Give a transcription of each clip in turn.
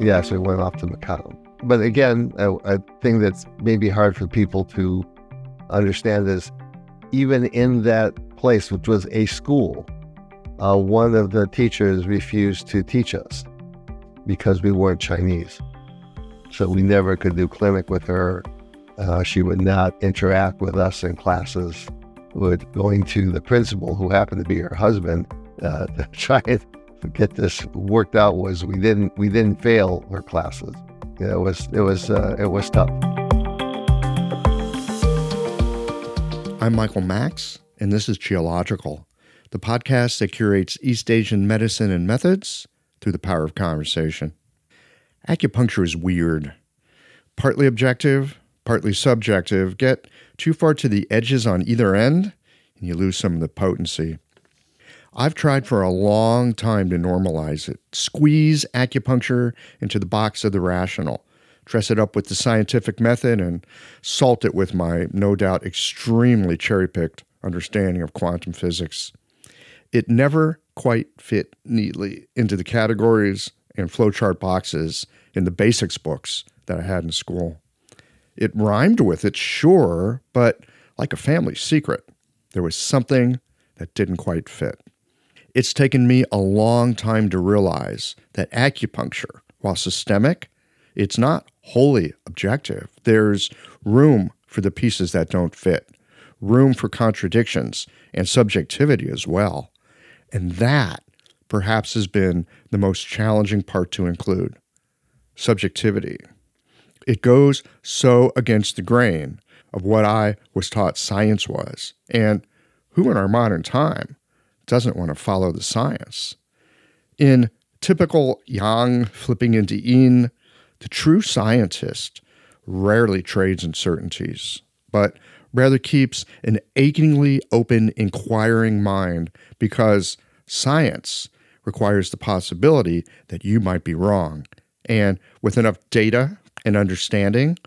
Yes, we went off to Macau. But again, a, a thing that's maybe hard for people to understand is even in that place, which was a school, uh, one of the teachers refused to teach us because we weren't Chinese. So we never could do clinic with her. Uh, she would not interact with us in classes. Would going to the principal, who happened to be her husband, uh, to try and get this worked out. Was we didn't we didn't fail our classes. It was it was uh, it was tough. I'm Michael Max, and this is Qiological, the podcast that curates East Asian medicine and methods through the power of conversation. Acupuncture is weird, partly objective, partly subjective. Get too far to the edges on either end, and you lose some of the potency. I've tried for a long time to normalize it, squeeze acupuncture into the box of the rational, dress it up with the scientific method, and salt it with my no doubt extremely cherry picked understanding of quantum physics. It never quite fit neatly into the categories and flowchart boxes in the basics books that I had in school. It rhymed with it, sure, but like a family secret, there was something that didn't quite fit. It's taken me a long time to realize that acupuncture, while systemic, it's not wholly objective. There's room for the pieces that don't fit, room for contradictions and subjectivity as well. And that perhaps has been the most challenging part to include subjectivity. It goes so against the grain of what I was taught science was. And who in our modern time doesn't want to follow the science? In typical yang flipping into yin, the true scientist rarely trades uncertainties, but rather keeps an achingly open, inquiring mind because science requires the possibility that you might be wrong. And with enough data and understanding,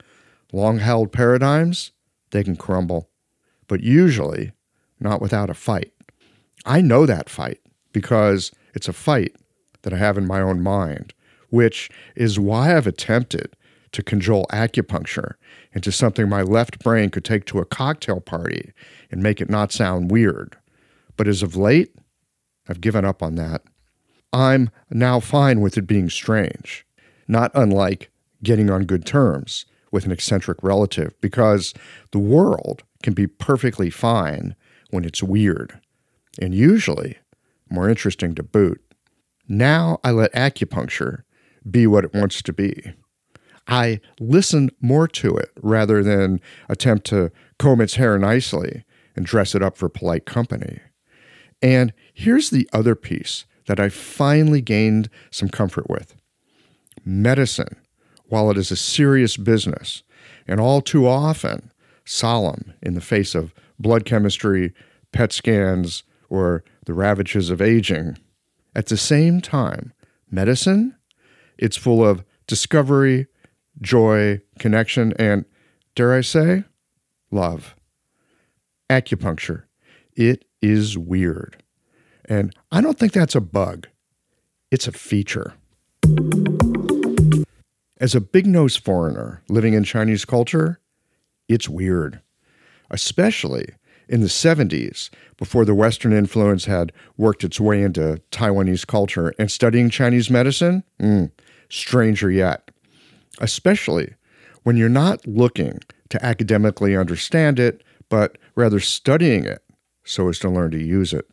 long held paradigms, they can crumble. But usually, not without a fight. I know that fight because it's a fight that I have in my own mind, which is why I've attempted to cajole acupuncture into something my left brain could take to a cocktail party and make it not sound weird. But as of late, I've given up on that. I'm now fine with it being strange, not unlike getting on good terms with an eccentric relative, because the world can be perfectly fine when it's weird, and usually more interesting to boot. Now I let acupuncture be what it wants to be. I listen more to it rather than attempt to comb its hair nicely and dress it up for polite company. And here's the other piece that I finally gained some comfort with medicine, while it is a serious business and all too often solemn in the face of blood chemistry, PET scans, or the ravages of aging, at the same time, medicine, it's full of discovery, joy, connection, and, dare I say, love. Acupuncture, it is weird. And I don't think that's a bug, it's a feature. As a big nosed foreigner living in Chinese culture, it's weird, especially in the 70s, before the Western influence had worked its way into Taiwanese culture and studying Chinese medicine, mm, stranger yet, especially when you're not looking to academically understand it, but rather studying it so as to learn to use it.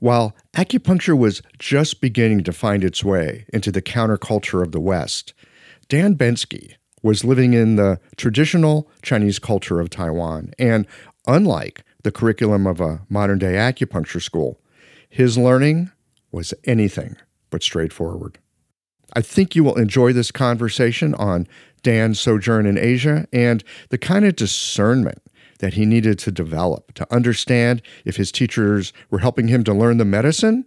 While acupuncture was just beginning to find its way into the counterculture of the West, Dan Bensky was living in the traditional Chinese culture of Taiwan, and unlike the curriculum of a modern day acupuncture school, his learning was anything but straightforward. I think you will enjoy this conversation on Dan's sojourn in Asia and the kind of discernment that he needed to develop to understand if his teachers were helping him to learn the medicine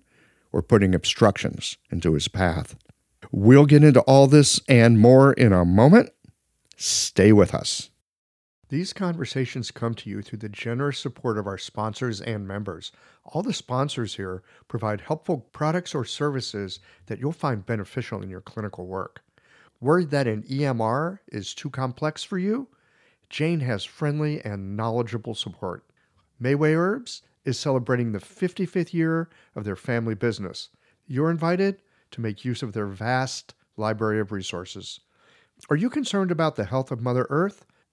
or putting obstructions into his path. We'll get into all this and more in a moment. Stay with us. These conversations come to you through the generous support of our sponsors and members. All the sponsors here provide helpful products or services that you'll find beneficial in your clinical work. Worried that an EMR is too complex for you? Jane has friendly and knowledgeable support. Mayway Herbs is celebrating the 55th year of their family business. You're invited to make use of their vast library of resources. Are you concerned about the health of Mother Earth?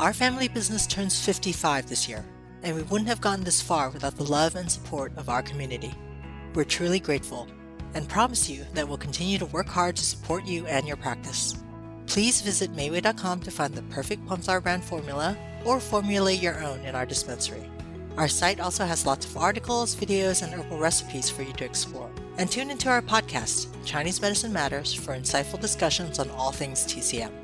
Our family business turns 55 this year, and we wouldn't have gotten this far without the love and support of our community. We're truly grateful and promise you that we'll continue to work hard to support you and your practice. Please visit Mayway.com to find the perfect Flower brand formula or formulate your own in our dispensary. Our site also has lots of articles, videos, and herbal recipes for you to explore. And tune into our podcast, Chinese Medicine Matters, for insightful discussions on all things TCM.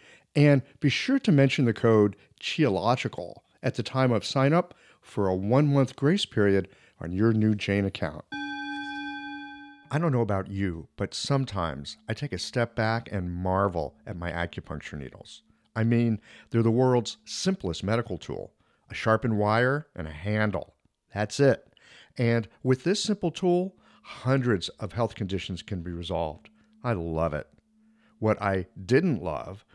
And be sure to mention the code Qiological at the time of sign up for a one-month grace period on your new Jane account. I don't know about you, but sometimes I take a step back and marvel at my acupuncture needles. I mean, they're the world's simplest medical tool a sharpened wire and a handle. That's it. And with this simple tool, hundreds of health conditions can be resolved. I love it. What I didn't love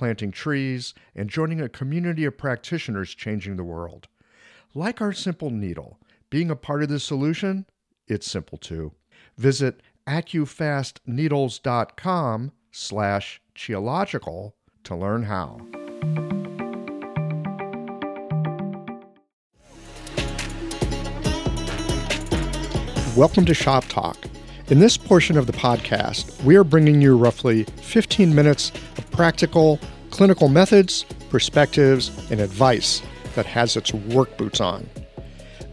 planting trees, and joining a community of practitioners changing the world. Like our simple needle, being a part of the solution, it's simple too. Visit accufastneedles.com slash qiological to learn how. Welcome to Shop Talk. In this portion of the podcast, we are bringing you roughly 15 minutes of practical clinical methods, perspectives, and advice that has its work boots on.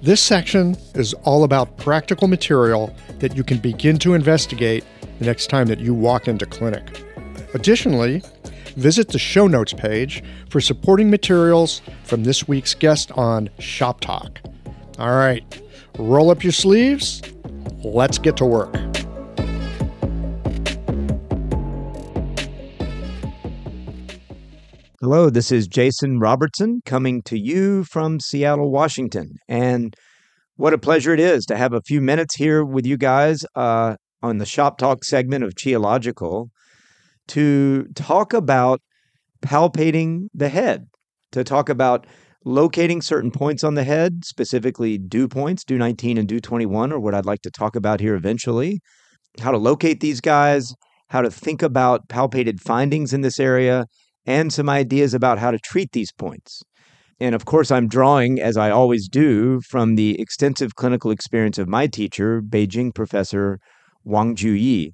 This section is all about practical material that you can begin to investigate the next time that you walk into clinic. Additionally, visit the show notes page for supporting materials from this week's guest on Shop Talk. All right, roll up your sleeves. Let's get to work. Hello, this is Jason Robertson coming to you from Seattle, Washington. And what a pleasure it is to have a few minutes here with you guys uh, on the Shop Talk segment of Qiological to talk about palpating the head, to talk about locating certain points on the head, specifically Du points, Du 19 and Du 21, or what I'd like to talk about here eventually. how to locate these guys, how to think about palpated findings in this area, and some ideas about how to treat these points. And of course, I'm drawing, as I always do, from the extensive clinical experience of my teacher, Beijing professor Wang Juyi.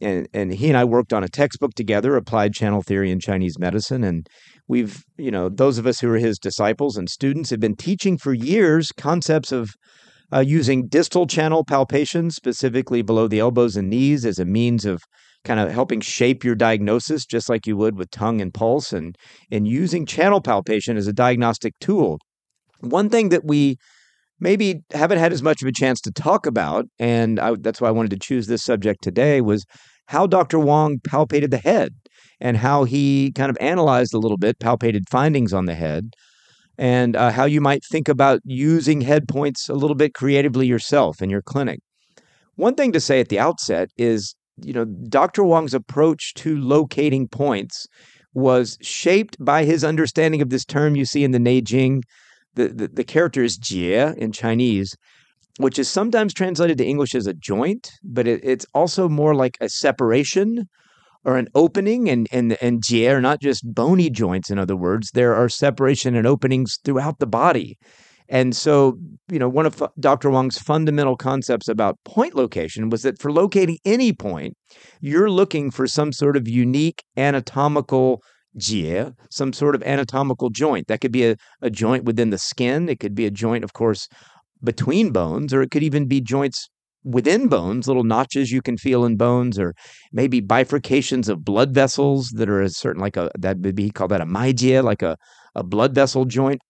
And, and he and I worked on a textbook together, Applied Channel Theory in Chinese Medicine. And we've, you know, those of us who are his disciples and students have been teaching for years concepts of uh, using distal channel palpation, specifically below the elbows and knees, as a means of kind of helping shape your diagnosis, just like you would with tongue and pulse, and, and using channel palpation as a diagnostic tool. One thing that we maybe haven't had as much of a chance to talk about, and I, that's why I wanted to choose this subject today, was how Dr. Wang palpated the head and how he kind of analyzed a little bit, palpated findings on the head, and uh, how you might think about using head points a little bit creatively yourself in your clinic. One thing to say at the outset is you know, Dr. Wang's approach to locating points was shaped by his understanding of this term you see in the Neijing. The, the, the character is jie in Chinese, which is sometimes translated to English as a joint, but it, it's also more like a separation or an opening. And, and, and jie are not just bony joints, in other words, there are separation and openings throughout the body. And so, you know, one of Dr. Wang's fundamental concepts about point location was that for locating any point, you're looking for some sort of unique anatomical jie, some sort of anatomical joint. That could be a, a joint within the skin. It could be a joint, of course, between bones, or it could even be joints within bones, little notches you can feel in bones, or maybe bifurcations of blood vessels that are a certain, like a, that would be called that a maijie, like a, a blood vessel joint.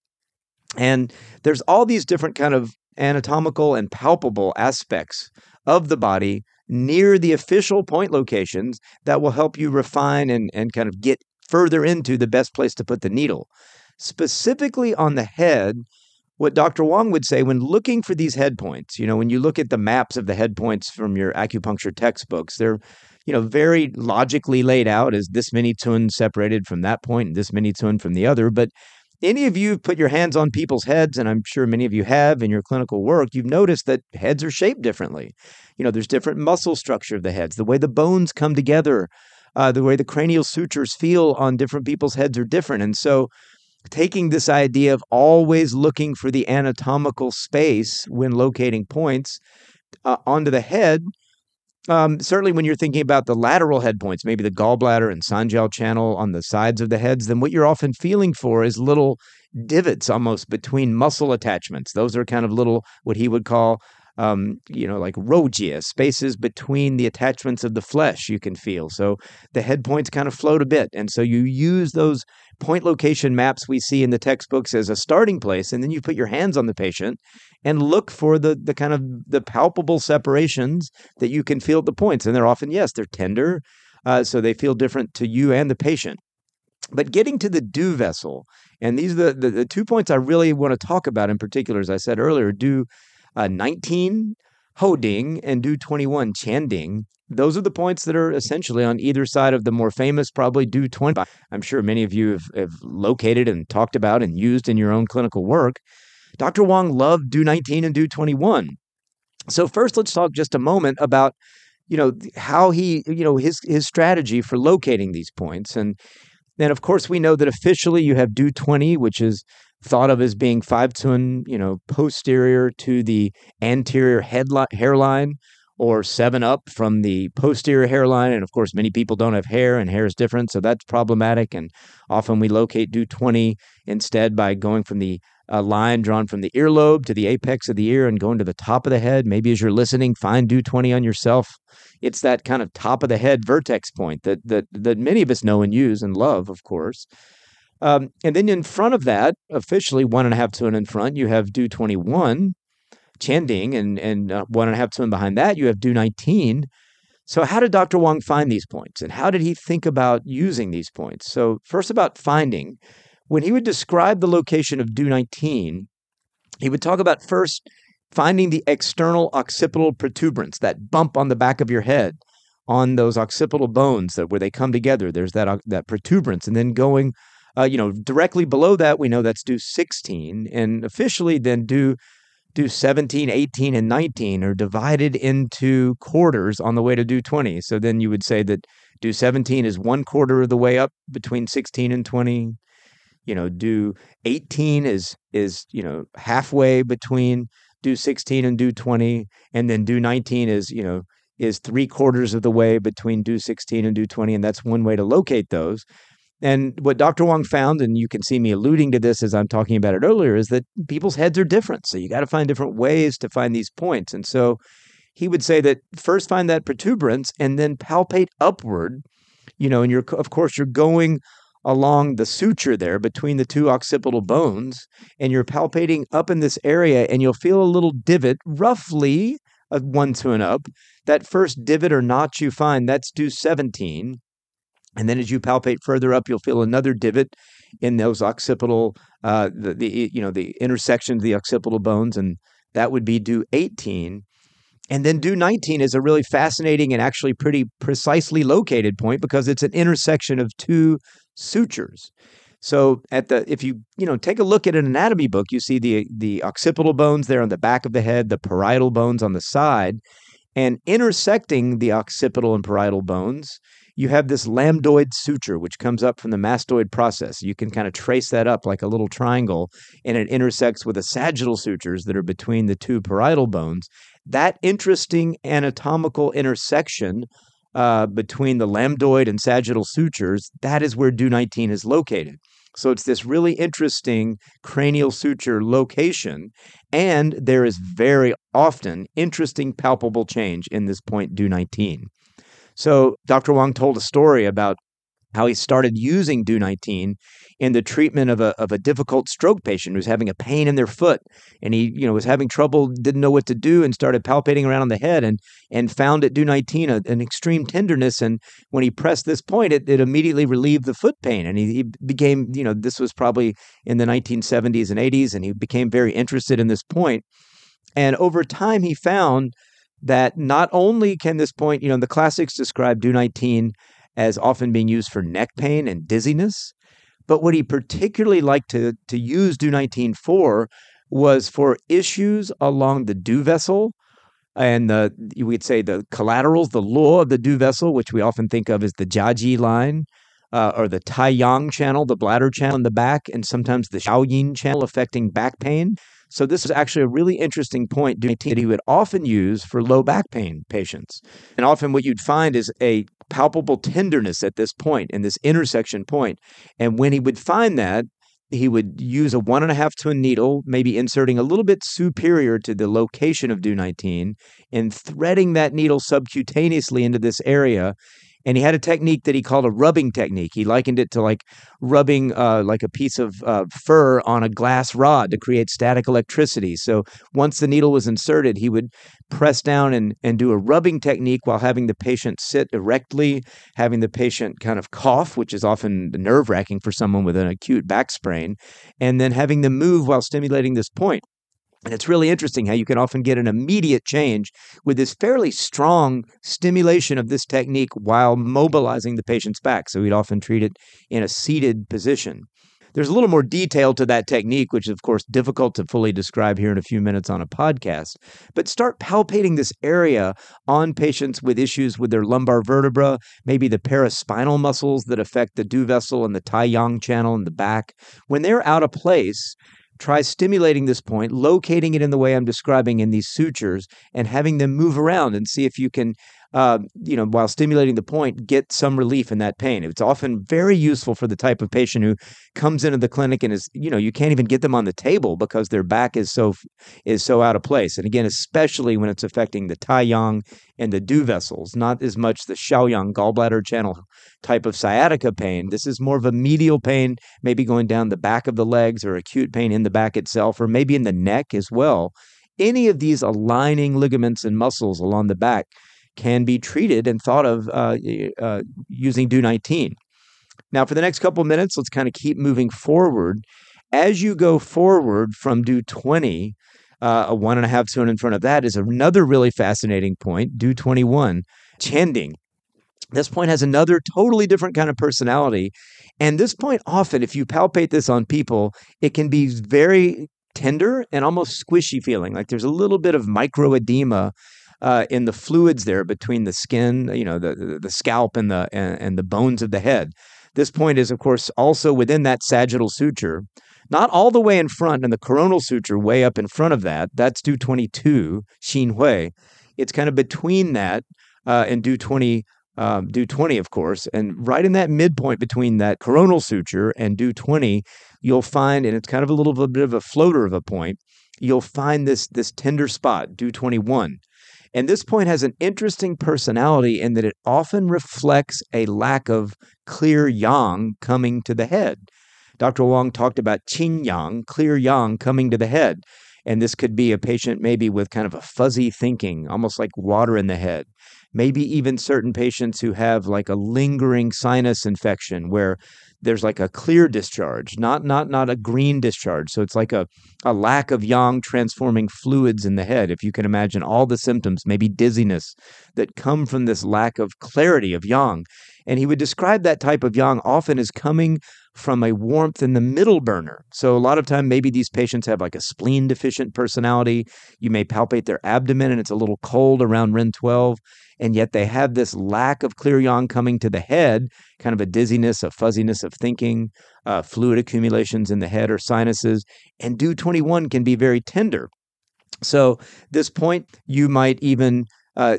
And there's all these different kind of anatomical and palpable aspects of the body near the official point locations that will help you refine and, and kind of get further into the best place to put the needle. Specifically on the head, what Dr. Wang would say when looking for these head points, you know, when you look at the maps of the head points from your acupuncture textbooks, they're, you know, very logically laid out as this many cun separated from that point and this many cun from the other. But any of you put your hands on people's heads, and I'm sure many of you have in your clinical work, you've noticed that heads are shaped differently. You know, there's different muscle structure of the heads, the way the bones come together, uh, the way the cranial sutures feel on different people's heads are different. And so, taking this idea of always looking for the anatomical space when locating points uh, onto the head um, certainly, when you're thinking about the lateral head points, maybe the gallbladder and Sanjiao channel on the sides of the heads, then what you're often feeling for is little divots almost between muscle attachments. Those are kind of little, what he would call, um, you know, like rojia, spaces between the attachments of the flesh you can feel. So the head points kind of float a bit. And so you use those point location maps we see in the textbooks as a starting place and then you put your hands on the patient and look for the the kind of the palpable separations that you can feel at the points. And they're often yes they're tender uh, so they feel different to you and the patient. But getting to the du vessel and these are the, the, the two points i really want to talk about in particular as i said earlier du uh, 19 Houding and du 21 Qianding those are the points that are essentially on either side of the more famous, probably Du 20. I'm sure many of you have, have located and talked about and used in your own clinical work. Dr. Wang loved Du 19 and Du 21. So first, let's talk just a moment about you know how he you know his his strategy for locating these points and then of course we know that officially you have Du 20 which is thought of as being five cun you know posterior to the anterior headline hairline or 7 Up from the posterior hairline. And of course, many people don't have hair and hair is different. So that's problematic. And often we locate Du 20 instead by going from the uh, line drawn from the earlobe to the apex of the ear and going to the top of the head. Maybe as you're listening, find Du 20 on yourself. It's that kind of top of the head vertex point that, that, that many of us know and use and love, of course. Um, and then in front of that, officially one and a half cun in front, you have Du 21, Qianding, and and uh, one and a half cun behind that, you have Du 19. So, how did Dr. Wang find these points, and how did he think about using these points? So, first about finding, when he would describe the location of Du 19, he would talk about first finding the external occipital protuberance, that bump on the back of your head, on those occipital bones that where they come together. There's that uh, that protuberance, and then going, uh, you know, directly below that, we know that's Du 16, and officially then Du do 17, 18, and 19 are divided into quarters on the way to Du 20. So then you would say that Du 17 is one quarter of the way up between 16 and 20. You know, Du 18 is is, you know, halfway between Du 16 and Du 20. And then Du 19 is, you know, is three quarters of the way between Du 16 and Du 20. And that's one way to locate those. And what Dr. Wang found, and you can see me alluding to this as I'm talking about it earlier, is that people's heads are different. So you got to find different ways to find these points. And so he would say that first find that protuberance and then palpate upward. You know, and you're, of course, you're going along the suture there between the two occipital bones, and you're palpating up in this area, and you'll feel a little divot, roughly a one to and up. That first divot or notch you find, that's Du 17. And then as you palpate further up, you'll feel another divot in those occipital, uh, the, the you know the intersection of the occipital bones, and that would be Du 18. And then Du 19 is a really fascinating and actually pretty precisely located point because it's an intersection of two sutures. So at the if you you know take a look at an anatomy book, you see the the occipital bones there on the back of the head, the parietal bones on the side, and intersecting the occipital and parietal bones you have this lambdoid suture, which comes up from the mastoid process. You can kind of trace that up like a little triangle, and it intersects with the sagittal sutures that are between the two parietal bones. That interesting anatomical intersection uh, between the lambdoid and sagittal sutures, that is where DU19 is located. So it's this really interesting cranial suture location. And there is very often interesting palpable change in this point DU19. So Dr. Wang told a story about how he started using DU19 in the treatment of a, of a difficult stroke patient who's having a pain in their foot. And he, you know, was having trouble, didn't know what to do, and started palpating around on the head and and found at DU19 an extreme tenderness. And when he pressed this point, it, it immediately relieved the foot pain. And he, he became, you know, this was probably in the 1970s and 80s, and he became very interested in this point. And over time, he found that not only can this point, you know, the classics describe DU19 as often being used for neck pain and dizziness, but what he particularly liked to, to use DU19 for was for issues along the DU vessel and the we'd say the collaterals, the luo of the DU vessel, which we often think of as the Jiaji line, uh, or the Taiyang channel, the bladder channel in the back, and sometimes the Shaoyin channel affecting back pain. So this is actually a really interesting point that he would often use for low back pain patients. And often what you'd find is a palpable tenderness at this point, in this intersection point. And when he would find that, he would use a one and a half to a needle, maybe inserting a little bit superior to the location of DU19, and threading that needle subcutaneously into this area and he had a technique that he called a rubbing technique. He likened it to like rubbing uh, like a piece of uh, fur on a glass rod to create static electricity. So once the needle was inserted, he would press down and, and do a rubbing technique while having the patient sit erectly, having the patient kind of cough, which is often nerve wracking for someone with an acute back sprain, and then having them move while stimulating this point. And it's really interesting how you can often get an immediate change with this fairly strong stimulation of this technique while mobilizing the patient's back. So we'd often treat it in a seated position. There's a little more detail to that technique, which is, of course, difficult to fully describe here in a few minutes on a podcast. But start palpating this area on patients with issues with their lumbar vertebra, maybe the paraspinal muscles that affect the DU vessel and the Taiyang channel in the back. When they're out of place, try stimulating this point, locating it in the way I'm describing in these sutures, and having them move around and see if you can uh, you know, while stimulating the point, get some relief in that pain. It's often very useful for the type of patient who comes into the clinic and is, you know, you can't even get them on the table because their back is so is so out of place. And again, especially when it's affecting the Taiyang and the DU vessels, not as much the Shaoyang gallbladder channel type of sciatica pain. This is more of a medial pain, maybe going down the back of the legs or acute pain in the back itself, or maybe in the neck as well. Any of these aligning ligaments and muscles along the back can be treated and thought of uh, uh, using DU19. Now, for the next couple minutes, let's kind of keep moving forward. As you go forward from DU20, uh, a one and a half cun in front of that is another really fascinating point, DU21, Qianding. This point has another totally different kind of personality. And this point, often, if you palpate this on people, it can be very tender and almost squishy feeling, like there's a little bit of microedema uh, in the fluids there between the skin, you know, the the, scalp and the and, and the bones of the head. This point is, of course, also within that sagittal suture, not all the way in front, and the coronal suture way up in front of that. That's Du 22, Xin Hui. It's kind of between that uh, and Du 20, um, Du 20, of course. And right in that midpoint between that coronal suture and Du 20, you'll find, and it's kind of a little bit of a floater of a point, you'll find this, this tender spot, Du 21. And this point has an interesting personality in that it often reflects a lack of clear yang coming to the head. Dr. Wang talked about qing yang, clear yang coming to the head. And this could be a patient maybe with kind of a fuzzy thinking, almost like water in the head. Maybe even certain patients who have like a lingering sinus infection where there's like a clear mm. discharge, not not not a green discharge. So it's like a, a lack of yang transforming fluids in the head. If you can imagine all the symptoms, maybe dizziness that come from this lack of clarity of yang. And he would describe that type of yang often as coming from a warmth in the middle burner. So a lot of time maybe these patients have like a spleen deficient personality. You may palpate their abdomen and it's a little cold around REN 12 and yet they have this lack of clear yang coming to the head, kind of a dizziness, a fuzziness of thinking, uh, fluid accumulations in the head or sinuses. And Du 21 can be very tender. So, this point, you might even uh,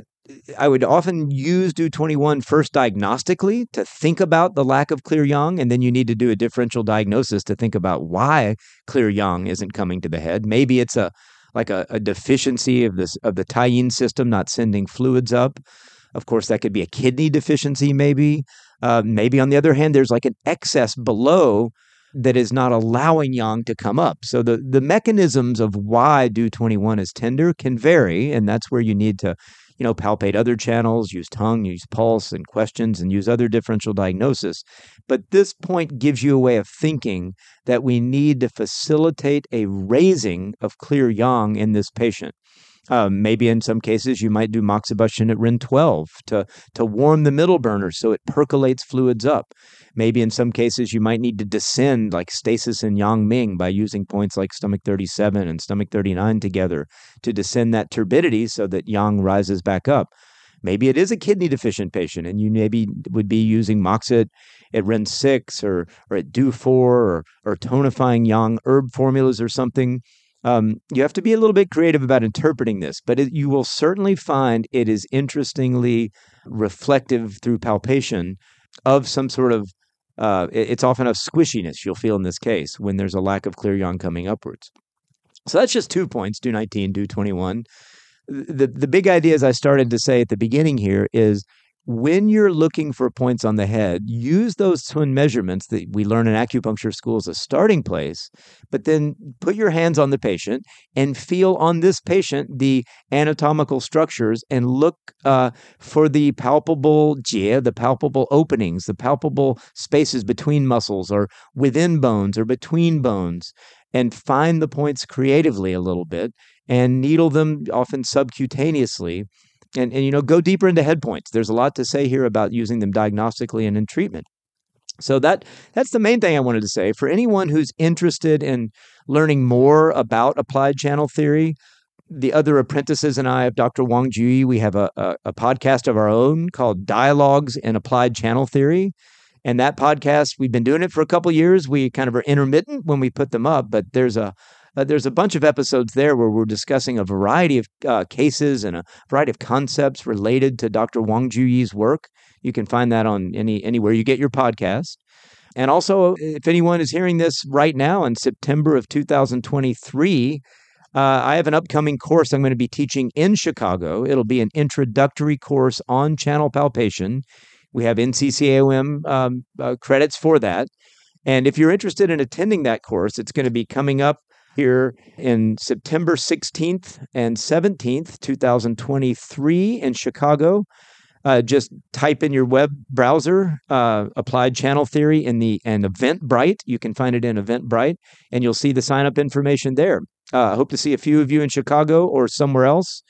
I would often use Du 21 first diagnostically to think about the lack of clear yang, and then you need to do a differential diagnosis to think about why clear yang isn't coming to the head. Maybe it's a like a, a deficiency of this of the Taiyin system not sending fluids up. Of course, that could be a kidney deficiency, maybe. Uh, maybe on the other hand, there's like an excess below that is not allowing yang to come up. So the the mechanisms of why Du 21 is tender can vary, and that's where you need to you know, palpate other channels, use tongue, use pulse and questions, and use other differential diagnosis. But this point gives you a way of thinking that we need to facilitate a raising of clear yang in this patient. Um, maybe in some cases you might do moxibustion at REN 12 to, to warm the middle burner so it percolates fluids up. Maybe in some cases you might need to descend like stasis and yang ming by using points like stomach 37 and stomach 39 together to descend that turbidity so that yang rises back up. Maybe it is a kidney deficient patient and you maybe would be using moxit at REN 6 or, or at DU 4 or, or tonifying yang herb formulas or something um, you have to be a little bit creative about interpreting this, but it, you will certainly find it is interestingly reflective through palpation of some sort of. Uh, it, it's often a squishiness you'll feel in this case when there's a lack of clear yang coming upwards. So that's just two points: Du 19, Du 21. The the big idea, as I started to say at the beginning here, is when you're looking for points on the head, use those twin measurements that we learn in acupuncture school as a starting place, but then put your hands on the patient and feel on this patient the anatomical structures and look uh, for the palpable jia, the palpable openings, the palpable spaces between muscles or within bones or between bones, and find the points creatively a little bit and needle them often subcutaneously and, and you know go deeper into head points there's a lot to say here about using them diagnostically and in treatment so that that's the main thing I wanted to say for anyone who's interested in learning more about applied channel theory. The other apprentices and I of Dr. Wang Juyi, we have a, a, a podcast of our own called Dialogues in Applied Channel Theory. And that podcast, we've been doing it for a couple years. We kind of are intermittent when we put them up, but there's a uh, there's a bunch of episodes there where we're discussing a variety of uh, cases and a variety of concepts related to Dr. Wang Juyi's work. You can find that on any anywhere you get your podcast. And also, if anyone is hearing this right now in September of 2023, uh, I have an upcoming course I'm going to be teaching in Chicago. It'll be an introductory course on channel palpation. We have NCCAOM um, uh, credits for that. And if you're interested in attending that course, it's going to be coming up here in September 16th and 17th, 2023, in Chicago. Uh, just type in your web browser uh, applied channel theory in the and eventbrite. You can find it in eventbrite and you'll see the sign up information there. Uh, i hope to see a few of you in chicago or somewhere else.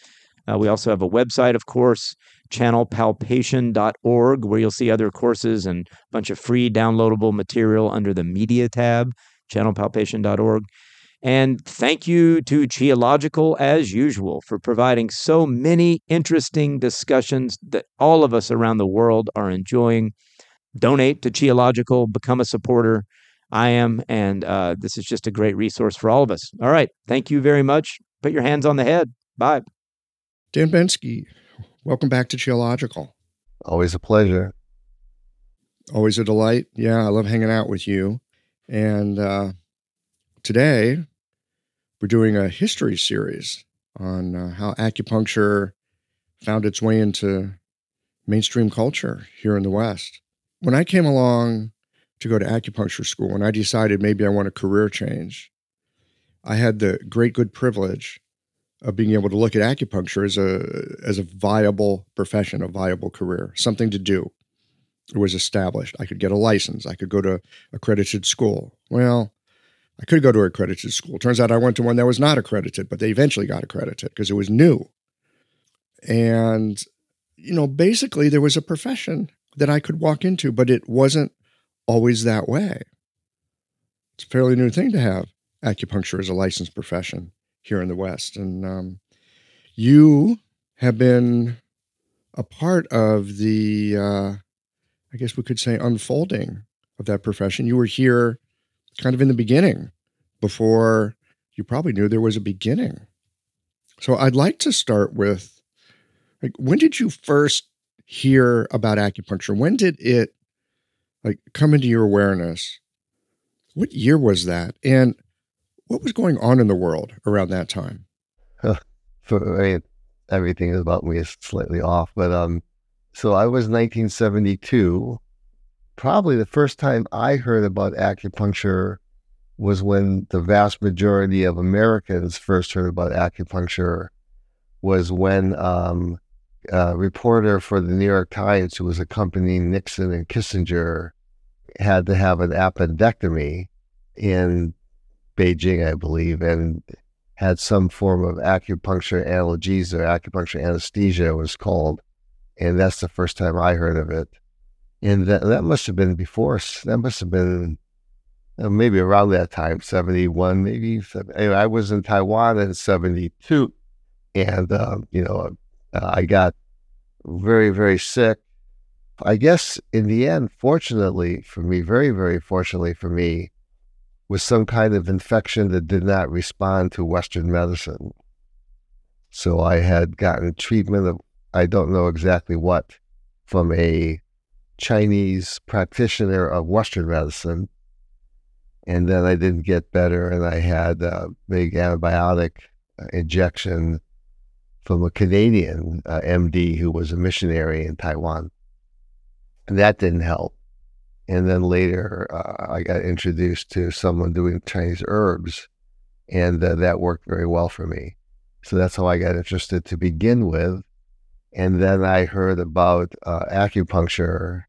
Uh, we also have a website of course channelpalpation.org where you'll see other courses and a bunch of free downloadable material under the media tab channelpalpation.org And thank you to Qiological, as usual, for providing so many interesting discussions that all of us around the world are enjoying. Donate to Qiological, become a supporter. I am, and uh, this is just a great resource for all of us. All right. Thank you very much. Put your hands on the head. Bye. Dan Bensky, welcome back to Qiological. Always a pleasure. Always a delight. Yeah, I love hanging out with you. And uh, today, we're doing a history series on uh, how acupuncture found its way into mainstream culture here in the West. When I came along to go to acupuncture school and I decided maybe I want a career change, I had the great good privilege of being able to look at acupuncture as a as a viable profession, a viable career, something to do. It was established. I could get a license. I could go to accredited school. Well, I could go to an accredited school. Turns out I went to one that was not accredited, but they eventually got accredited because it was new. And you know, basically there was a profession that I could walk into, but it wasn't always that way. It's a fairly new thing to have acupuncture as a licensed profession here in the West. And um, you have been a part of the, uh, I guess we could say, unfolding of that profession. You were here kind of in the beginning before you probably knew there was a beginning. So I'd like to start with like when did you first hear about acupuncture? When did it like come into your awareness? What year was that? And what was going on in the world around that time? For I mean, everything about me is slightly off, but um, so I was 1972. Probably the first time I heard about acupuncture was when the vast majority of Americans first heard about acupuncture. Was when um, a reporter for the New York Times, who was accompanying Nixon and Kissinger, had to have an appendectomy in Beijing, I believe, and had some form of acupuncture analgesia, acupuncture anesthesia was called. And that's the first time I heard of it. And that, that must have been before, that must have been uh, maybe around that time, 71, maybe. Anyway, I was in Taiwan in 72. And, uh, you know, uh, I got very, very sick. I guess in the end, fortunately for me, very, very fortunately for me, was some kind of infection that did not respond to Western medicine. So I had gotten treatment of, I don't know exactly what, from a Chinese practitioner of Western medicine. And then I didn't get better, and I had a big antibiotic uh, injection from a Canadian uh, MD who was a missionary in Taiwan. And that didn't help. And then later, uh, I got introduced to someone doing Chinese herbs, and uh, that worked very well for me. So that's how I got interested to begin with. And then I heard about uh, acupuncture,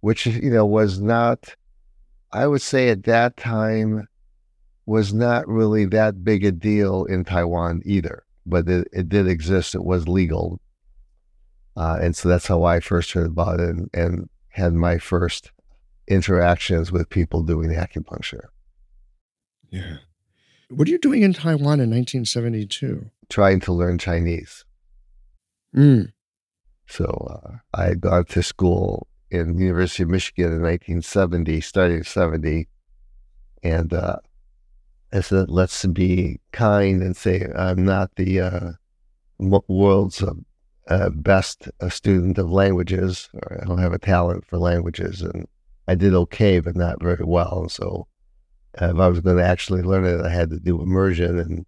which, you know, was not, I would say at that time, was not really that big a deal in Taiwan either, but it, it did exist. It was legal. Uh, and so that's how I first heard about it and, and had my first interactions with people doing acupuncture. Yeah. What are you doing in Taiwan in 1972? Trying to learn Chinese. Mm. So uh, I had gone to school in the University of Michigan in 1970, starting 70. And uh, I said, let's be kind and say I'm not the uh, world's uh, best uh, student of languages, or I don't have a talent for languages. And I did okay, but not very well. And so, if I was going to actually learn it, I had to do immersion. And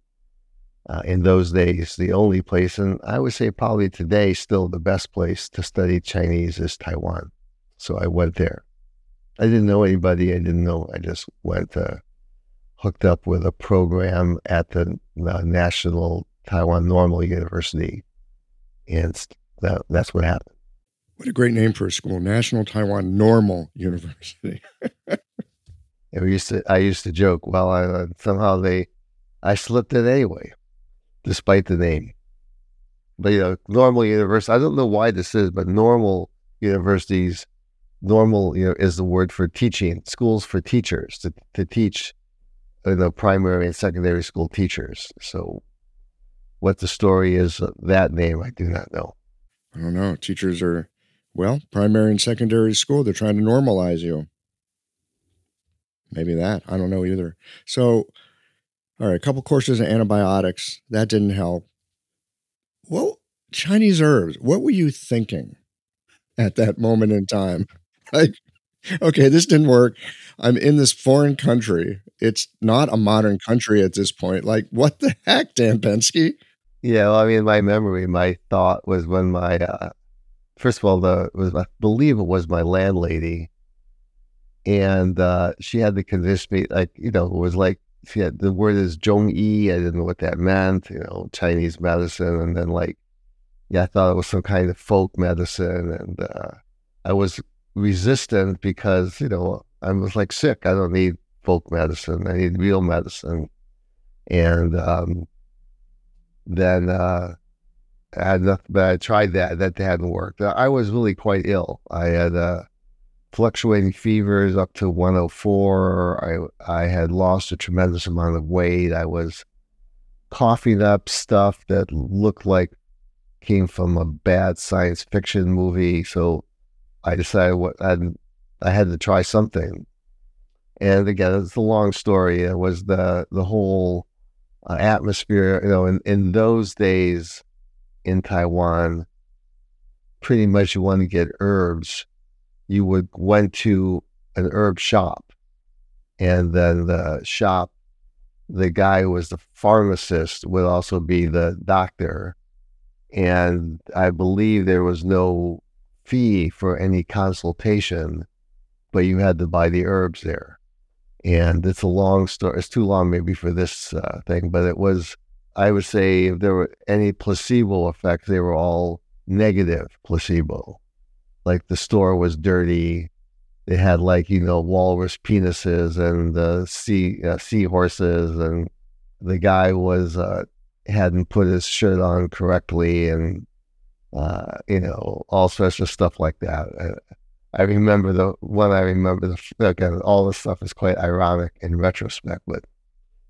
uh, in those days, the only place, and I would say probably today, still the best place to study Chinese is Taiwan. So I went there. I didn't know anybody. I didn't know. I just went, uh, hooked up with a program at the National Taiwan Normal University, and that, that's what happened. What a great name for a school, National Taiwan Normal University. and we used to, I used to joke, well, I, uh, somehow they, I slipped it anyway, despite the name. But you know, normal university. I don't know why this is, but normal universities, normal, you know, is the word for teaching. Schools for teachers to to teach you know, primary and secondary school teachers. So, what the story is of that name, I do not know. I don't know. Teachers are, well, primary and secondary school, they're trying to normalize you. Maybe that. I don't know either. So, all right, a couple courses of antibiotics. That didn't help. Well, Chinese herbs. What were you thinking at that moment in time? Like, okay, this didn't work. I'm in this foreign country. It's not a modern country at this point. Like, what the heck, Dan Bensky? Yeah, well, I mean, my memory, my thought was when my, uh, first of all, the was I believe it was my landlady, and uh, she had to convince me, like, you know, it was like had the word is Zhong Yi. I didn't know what that meant, you know, Chinese medicine, and then like, yeah, I thought it was some kind of folk medicine, and uh, I was resistant because you know I was like sick. I don't need folk medicine. I need real medicine. And um, then uh, I had enough, but I tried that. That hadn't worked. I was really quite ill. I had uh, fluctuating fevers up to 104. I I had lost a tremendous amount of weight. I was coughing up stuff that looked like came from a bad science fiction movie. So I decided what i I had to try something. And again, it's a long story. It was the the whole uh, atmosphere. You know, in in those days in Taiwan, pretty much you want to get herbs, you would went to an herb shop, and then the shop, the guy who was the pharmacist would also be the doctor, and I believe there was no fee for any consultation, but you had to buy the herbs there. And it's a long story. It's too long maybe for this uh, thing, but it was, I would say, if there were any placebo effects, they were all negative placebo. Like the store was dirty. They had like, you know, walrus penises and uh, sea, uh, seahorses. And the guy was, uh, hadn't put his shirt on correctly and uh, you know, all sorts of stuff like that. I remember the one I remember, the, again, all this stuff is quite ironic in retrospect, but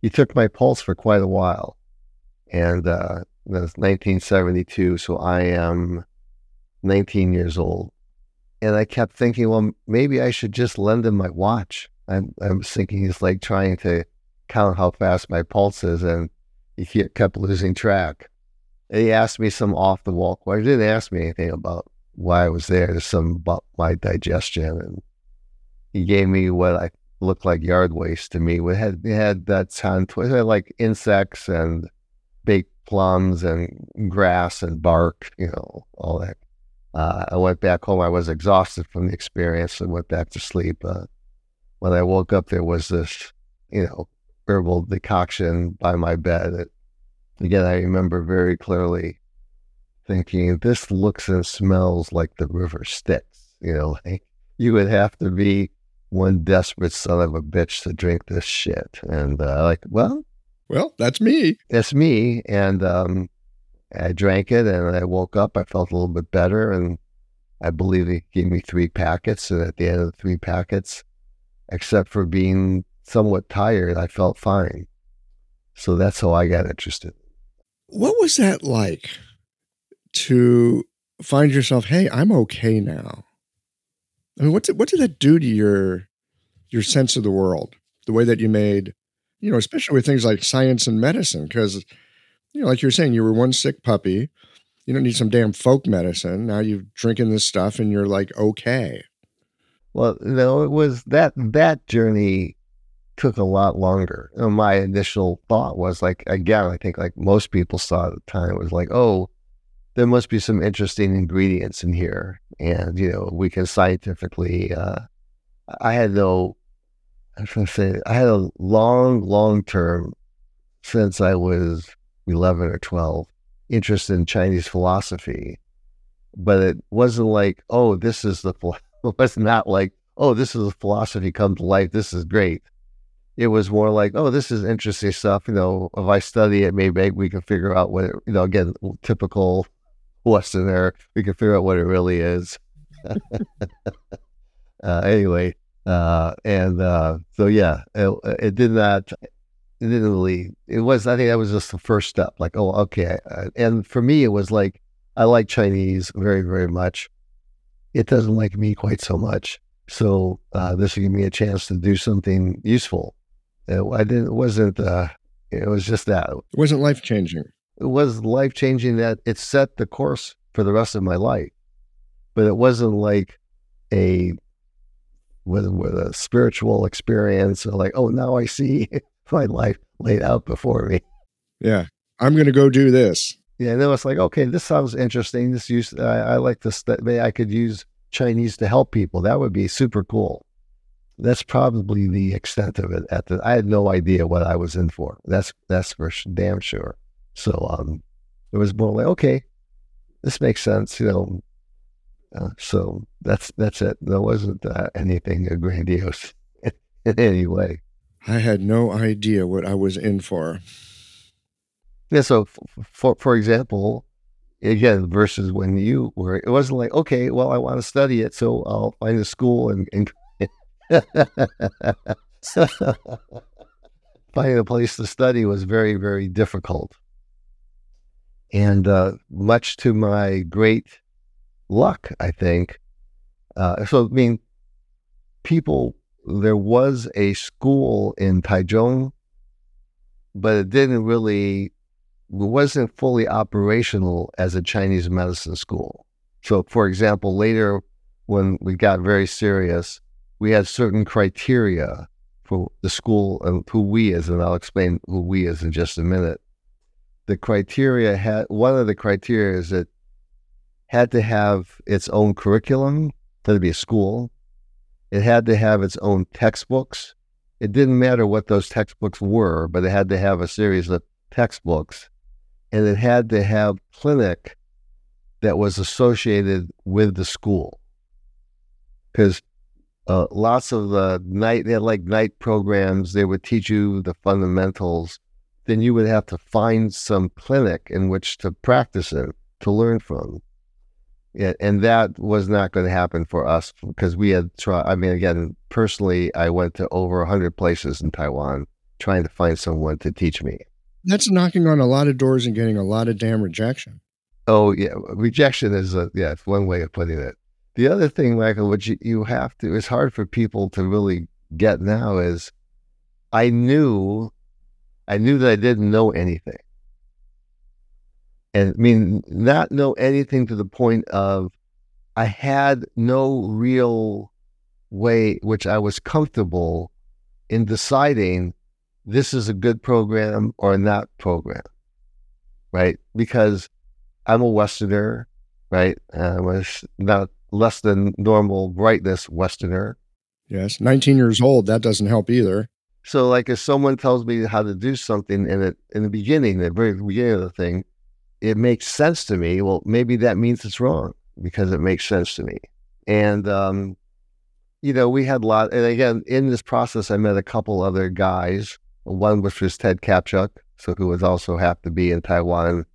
he took my pulse for quite a while. And uh, that's 1972, so I am 19 years old. And I kept thinking, well, maybe I should just lend him my watch. I'm, I was thinking he's like trying to count how fast my pulse is, and he kept losing track he asked me some off the wall questions. He didn't ask me anything about why I was there, just some about my digestion. And he gave me what I looked like yard waste to me. It had, had that had like insects and baked plums and grass and bark, you know, all that. Uh, I went back home. I was exhausted from the experience and went back to sleep. Uh, when I woke up, there was this, you know, herbal decoction by my bed. It Again, I remember very clearly thinking, this looks and smells like the river Styx. You know, like you would have to be one desperate son of a bitch to drink this shit. And uh, like, well, well, that's me. That's me. And um, I drank it and I woke up. I felt a little bit better. And I believe he gave me three packets. And at the end of the three packets, except for being somewhat tired, I felt fine. So that's how I got interested. What was that like to find yourself, hey, I'm okay now? I mean, what did, what did that do to your your sense of the world? The way that you made, you know, especially with things like science and medicine, because you know, like you're saying, you were one sick puppy. You don't need some damn folk medicine. Now you're drinking this stuff and you're like okay. Well, no, it was that that journey took a lot longer. You know, my initial thought was like, again, I think like most people saw at the time, it was like, oh, there must be some interesting ingredients in here. And, you know, we can scientifically, uh, I had no, I was going to say, I had a long, long term, since I was 11 or 12, interest in Chinese philosophy. But it wasn't like, oh, this is the, it was not like, oh, this is a philosophy come to life. This is great it was more like, oh, this is interesting stuff. You know, if I study it, maybe we can figure out what it, you know, again, typical Westerner, we can figure out what it really is. uh, anyway, uh, and uh, so yeah, it, it, did not. It. It was. I think that was just the first step. Like, oh, okay. Uh, and for me, it was like I like Chinese very, very much. It doesn't like me quite so much. So uh, this will give me a chance to do something useful. It, I didn't. It wasn't. Uh, it was just that. It wasn't life changing. It was life changing. That it set the course for the rest of my life. But it wasn't like a with with a spiritual experience like, oh, now I see my life laid out before me. Yeah, I'm going to go do this. Yeah, and then it's like, okay, this sounds interesting. This use, I, I like this. That I could use Chinese to help people. That would be super cool. That's probably the extent of it. At the, I had no idea what I was in for. That's that's for damn sure. So um, it was more like, okay, this makes sense. You know, uh, so that's that's it. There wasn't uh, anything grandiose in any way. I had no idea what I was in for. Yeah. So, for for example, again, versus when you were, it wasn't like, okay, well, I want to study it, so I'll find a school and, and finding a place to study was very, very difficult. And uh, much to my great luck, I think. Uh, so, I mean, people, there was a school in Taichung, but it didn't really, wasn't fully operational as a Chinese medicine school. So, for example, later when we got very serious, we had certain criteria for the school and who we is, and I'll explain who we is in just a minute. The criteria had one of the criteria is that had to have its own curriculum, to be a school. It had to have its own textbooks. It didn't matter what those textbooks were, but it had to have a series of textbooks. And it had to have clinic that was associated with the school. Because uh, lots of the night, they had like night programs, they would teach you the fundamentals. Then you would have to find some clinic in which to practice it, to learn from. Yeah, and that was not going to happen for us because we had tried. I mean, again, personally, I went to over 100 places in Taiwan trying to find someone to teach me. That's knocking on a lot of doors and getting a lot of damn rejection. Oh, yeah. Rejection is, a, yeah, it's one way of putting it. The other thing, Michael, which you, you have to, it's hard for people to really get now is I knew, I knew that I didn't know anything and I mean, not know anything to the point of I had no real way which I was comfortable in deciding this is a good program or not program, right? Because I'm a Westerner, right? I was not less than normal brightness Westerner. Yes, 19 years old, that doesn't help either. So, like, if someone tells me how to do something in it in the beginning, the very beginning of the thing, it makes sense to me. Well, maybe that means it's wrong because it makes sense to me. And, um, you know, we had a lot. And again, in this process, I met a couple other guys. One which was Ted Kaptchuk, so who was also happened to be in Taiwan.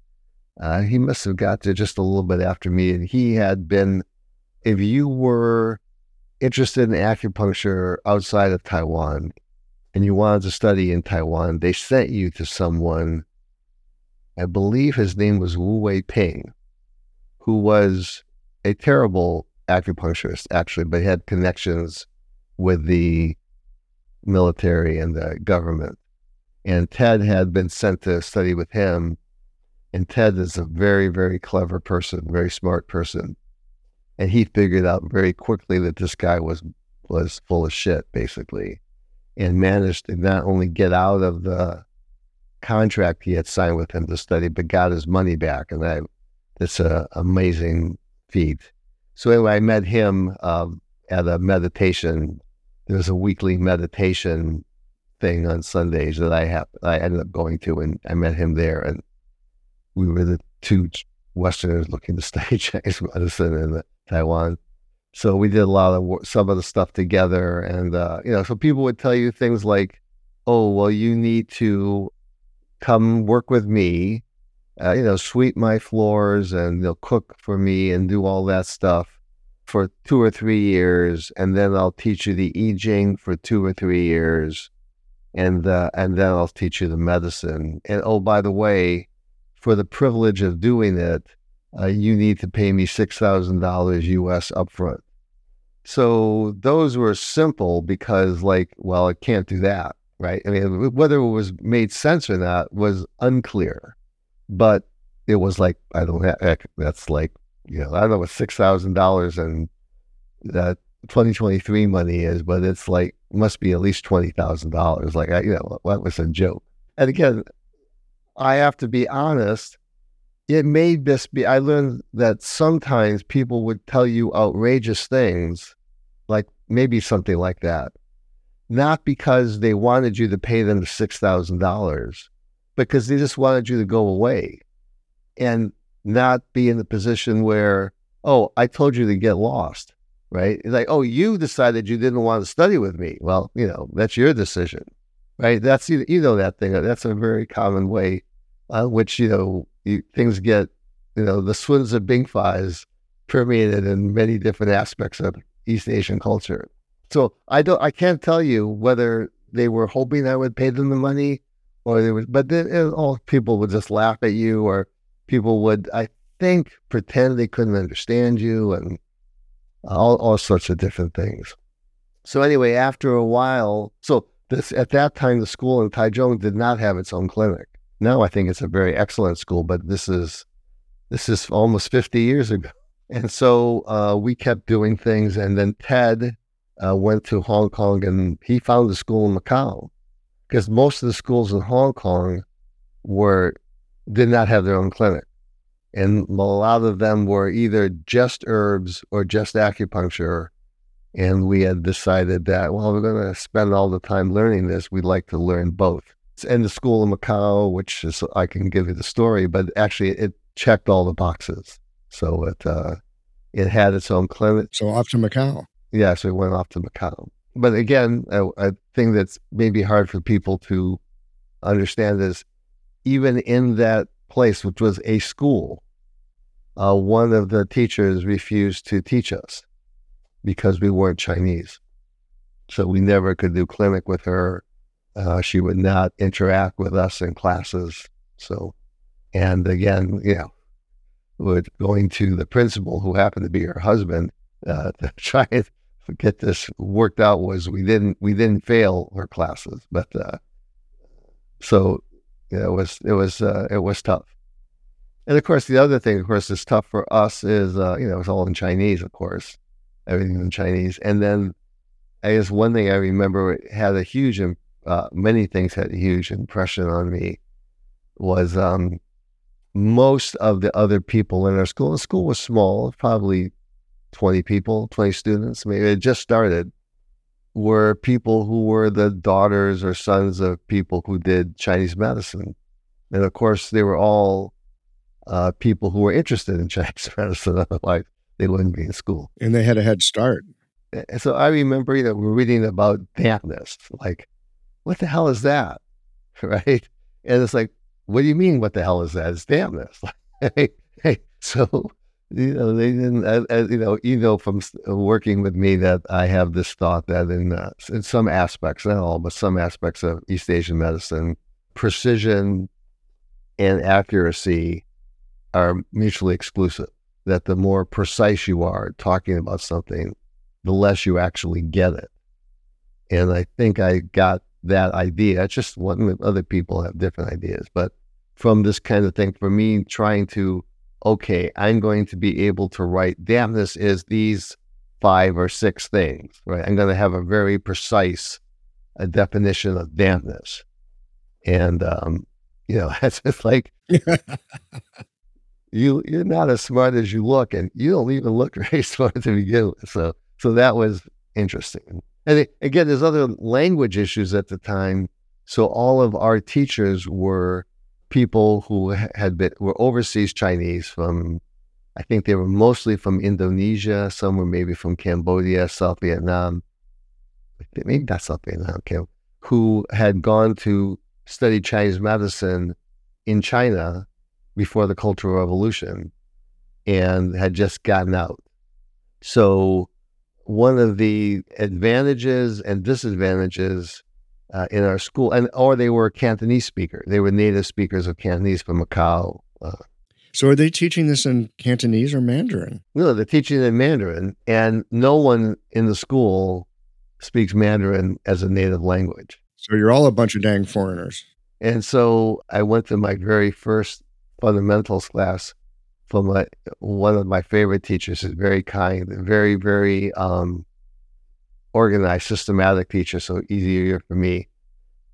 Uh, he must have got to just a little bit after me, and he had been. If you were interested in acupuncture outside of Taiwan, and you wanted to study in Taiwan, they sent you to someone I believe his name was Wu Wei Ping, who was a terrible acupuncturist, actually, but he had connections with the military and the government. And Ted had been sent to study with him. And Ted is a very, very clever person, very smart person. And he figured out very quickly that this guy was was full of shit, basically, and managed to not only get out of the contract he had signed with him to study, but got his money back. And that, it's an amazing feat. So anyway, I met him um, at a meditation. There's a weekly meditation thing on Sundays that I have. I ended up going to, and I met him there. And we were the two Westerners looking to study Chinese medicine in Taiwan. So we did a lot of some of the stuff together, and uh, you know, so people would tell you things like, "Oh, well, you need to come work with me, uh, you know, sweep my floors and they'll cook for me and do all that stuff for two or three years. And then I'll teach you the I Ching for two or three years. and uh, and then I'll teach you the medicine. And oh, by the way, for the privilege of doing it, uh, you need to pay me six thousand dollars U.S. upfront. So those were simple because, like, well, I can't do that, right? I mean, whether it was made sense or not was unclear, but it was like I don't have that's like you know I don't know what six thousand dollars and that 2023 money is, but it's like must be at least twenty thousand dollars. Like I, you know, that was a joke. And again, I have to be honest. It may just be. I learned that sometimes people would tell you outrageous things, like maybe something like that, not because they wanted you to pay them six thousand dollars, because they just wanted you to go away, and not be in the position where, oh, I told you to get lost right? It's like, oh, you decided you didn't want to study with me. Well, you know, that's your decision, right? That's you, know that thing. That's a very common way, uh, which you know you, things get, you know, the swins of Bingfas permeated in many different aspects of East Asian culture. So I don't, I can't tell you whether they were hoping I would pay them the money, or they would, but then all people would just laugh at you, or people would, I think, pretend they couldn't understand you, and all, all sorts of different things. So anyway, after a while, so this at that time the school in Taichung did not have its own clinic. Now I think it's a very excellent school, but this is this is almost 50 years ago. And so uh, we kept doing things, and then Ted uh, went to Hong Kong and he found a school in Macau because most of the schools in Hong Kong were did not have their own clinic. And a lot of them were either just herbs or just acupuncture. And we had decided that, well, we're going to spend all the time learning this. We'd like to learn both. In the school in Macau, which is, I can give you the story, but actually it checked all the boxes. So it, uh, it had its own clinic. So off to Macau. Yeah, so we went off to Macau. But again, a, a thing that's maybe hard for people to understand is even in that place, which was a school, uh, one of the teachers refused to teach us because we weren't Chinese. So we never could do clinic with her. Uh, she would not interact with us in classes. So, and again, you know, with going to the principal, who happened to be her husband, uh, to try and get this worked out was we didn't we didn't fail her classes, but uh, so know, it was it was uh, it was tough. And of course, the other thing, of course, is tough for us is, uh, you know, it's all in Chinese, of course, everything in Chinese. And then I guess one thing I remember had a huge, uh, many things had a huge impression on me was um, most of the other people in our school, the school was small, probably 20 people, 20 students, maybe it just started, were people who were the daughters or sons of people who did Chinese medicine. And of course, they were all uh, people who were interested in Chinese medicine. Otherwise, they wouldn't be in school. And they had a head start. And so I remember, you know, we're reading about dampness. Like, what the hell is that? Right? And it's like, what do you mean? What the hell is that? It's dampness. hey, hey, so you know, they didn't. You know, you know from working with me that I have this thought that in uh, in some aspects, not all, but some aspects of East Asian medicine, precision and accuracy are mutually exclusive. That the more precise you are talking about something, the less you actually get it. And I think I got that idea. It's just one other people have different ideas, but from this kind of thing, for me, trying to, okay, I'm going to be able to write, dampness is these five or six things, right? I'm going to have a very precise a definition of dampness. And, um, you know, it's just like you you're not as smart as you look, and you don't even look very smart to begin with. So so that was interesting. And again, there's other language issues at the time. So all of our teachers were people who had been were overseas Chinese from, I think they were mostly from Indonesia. Some were maybe from Cambodia, South Vietnam, maybe not South Vietnam, okay, who had gone to study Chinese medicine in China before the Cultural Revolution and had just gotten out. So, one of the advantages and disadvantages uh, in our school, and or they were Cantonese speaker. They were native speakers of Cantonese from Macau. Uh, so are they teaching this in Cantonese or Mandarin? no, they're teaching in Mandarin, and no one in the school speaks Mandarin as a native language. So you're all a bunch of dang foreigners. And so I went to my very first fundamentals class from my, one of my favorite teachers. Is very kind, very very um, organized, systematic teacher. So easier for me.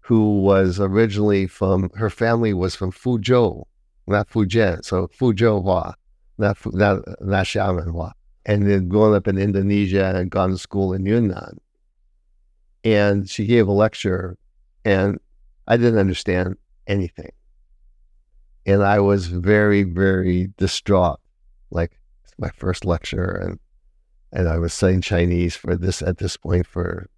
Who was originally from her family was from Fuzhou, not Fujian. So Fuzhou Hua, not not not Xiamen Hua. And then growing up in Indonesia and gone to school in Yunnan. And she gave a lecture, and I didn't understand anything. And I was very, very distraught. Like it's my first lecture and and I was studying Chinese for this at this point for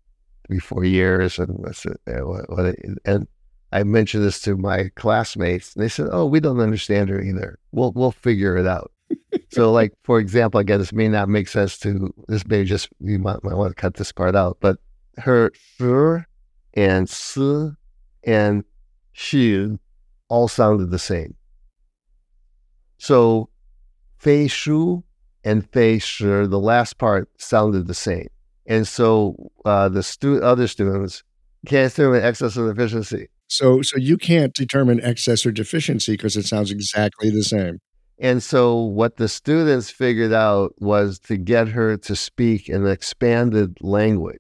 three, four years and what's it, uh, what, what it- and I mentioned this to my classmates and they said, Oh, we don't understand her either. We'll we'll figure it out. so like for example, again, this may not make sense to this may just you might, might want to cut this part out, but her sh and s and shi all sounded the same. So fei shu and fei shi, the last part sounded the same. And so uh, the stu- other students can't determine excess or deficiency. So so you can't determine excess or deficiency because it sounds exactly the same. And so what the students figured out was to get her to speak an expanded language.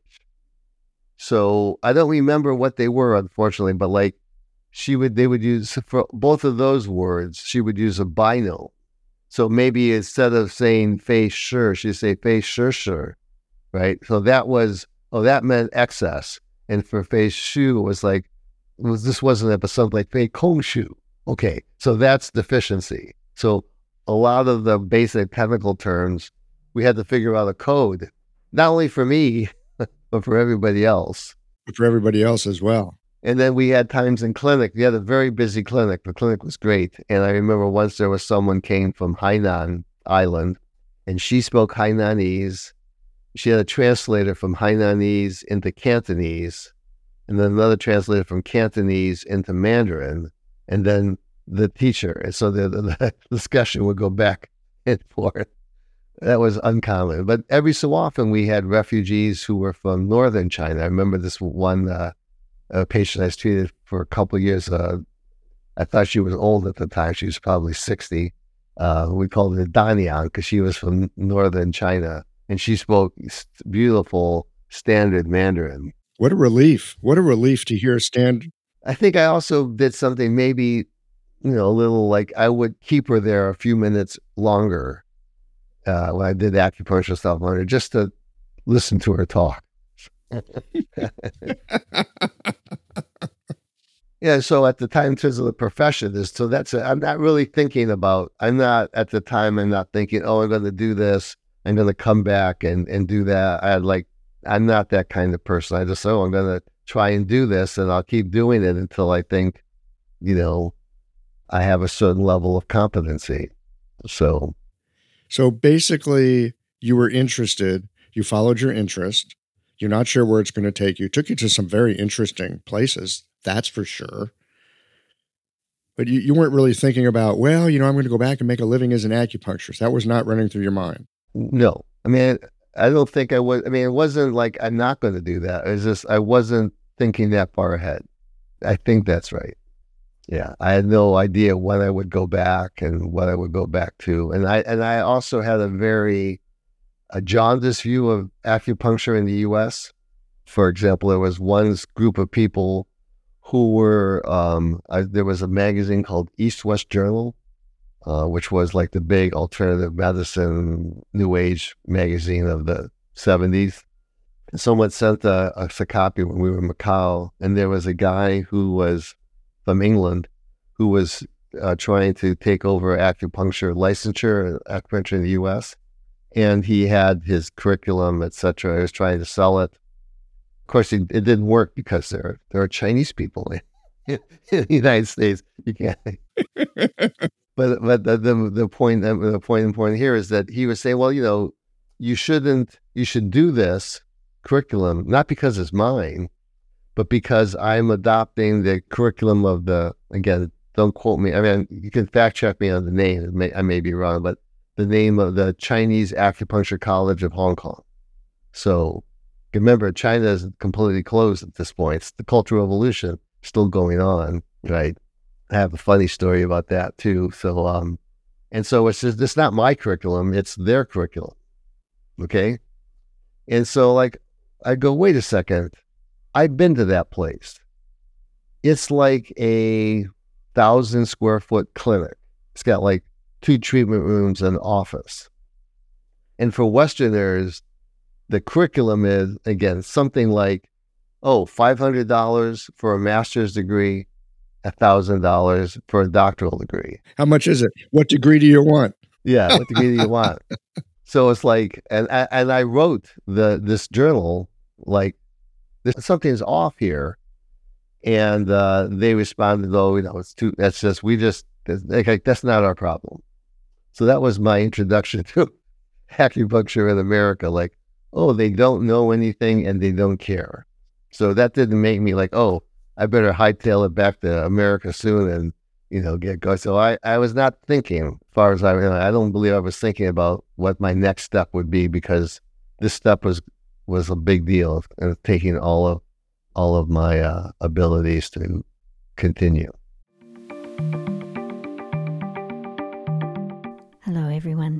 So I don't remember what they were, unfortunately, but like she would, they would use for both of those words, she would use a bino. So maybe instead of saying face sure, she'd say face sure sure, right? So that was, oh, that meant excess. And for face shu, it was like, was this wasn't it, but something like fei kong shu. Okay, so that's deficiency. So a lot of the basic technical terms, we had to figure out a code, not only for me, but for everybody else. But for everybody else as well. And then we had times in clinic. We had a very busy clinic. The clinic was great. And I remember once there was someone came from Hainan Island and she spoke Hainanese. She had a translator from Hainanese into Cantonese, and then another translator from Cantonese into Mandarin, and then the teacher. And so the, the discussion would go back and forth. That was uncommon. But every so often we had refugees who were from northern China. I remember this one uh, a patient I was treated for a couple of years. Uh, I thought she was old at the time. She was probably 60. Uh, we called her Danyang because she was from northern China and she spoke beautiful standard Mandarin. What a relief. What a relief to hear standard. I think I also did something maybe, you know, a little like I would keep her there a few minutes longer uh, when I did the acupuncture stuff on her just to listen to her talk. Yeah, so at the time, in terms of the profession, is so that's it. I'm not really thinking about. I'm not at the time. I'm not thinking, oh, I'm going to do this. I'm going to come back and and do that. I like. I'm not that kind of person. I just oh, I'm going to try and do this, and I'll keep doing it until I think, you know, I have a certain level of competency. So So basically, you were interested, you followed your interest, you're not sure where it's going to take you. It Took you to some very interesting places, that's for sure. But you, you weren't really thinking about, well, you know, I'm going to go back and make a living as an acupuncturist. That was not running through your mind. no, I mean, I don't think I was. I mean, it wasn't like I'm not going to do that. It's just I wasn't thinking that far ahead. I think that's right. Yeah, I had no idea when I would go back and what I would go back to, and I and I also had a very a jaundiced view of acupuncture in the U.S. For example, there was one group of people who were um, I, there was a magazine called East West Journal, uh, which was like the big alternative medicine new age magazine of the 70s. And someone sent a, us a copy when we were in Macau, and there was a guy who was from England who was uh, trying to take over acupuncture licensure, acupuncture in the U.S. And he had his curriculum, etc. He was trying to sell it. Of course, it, it didn't work because there there are Chinese people in, in the United States. You can't. but but the, the the point the point important here is that he was saying, well, you know, you shouldn't you should do this curriculum not because it's mine, but because I'm adopting the curriculum of the again, don't quote me. I mean, you can fact check me on the name. May, I may be wrong, but the name of the Chinese Acupuncture College of Hong Kong. So remember, China is completely closed at this point. It's the Cultural Revolution still going on, right? I have a funny story about that too. So, um, and so it's just it's not my curriculum; it's their curriculum. Okay, and so like I go, wait a second, I've been to that place. It's like a thousand square foot clinic. It's got like two treatment rooms and office. And for Westerners, the curriculum is again something like, oh, $500 for a master's degree, $1,000 for a doctoral degree. How much is it? What degree do you want? Yeah, what degree do you want? So it's like, and and I wrote the this journal like, this something's off here, and uh, they responded, "Oh, you know, it's too. That's just we just like that's not our problem." So that was my introduction to acupuncture in America. Like, oh, they don't know anything and they don't care. So that didn't make me like, oh, I better hightail it back to America soon and you know get going. So I, I was not thinking, as far as I I don't believe I was thinking about what my next step would be because this step was was a big deal and taking all of all of my uh, abilities to continue.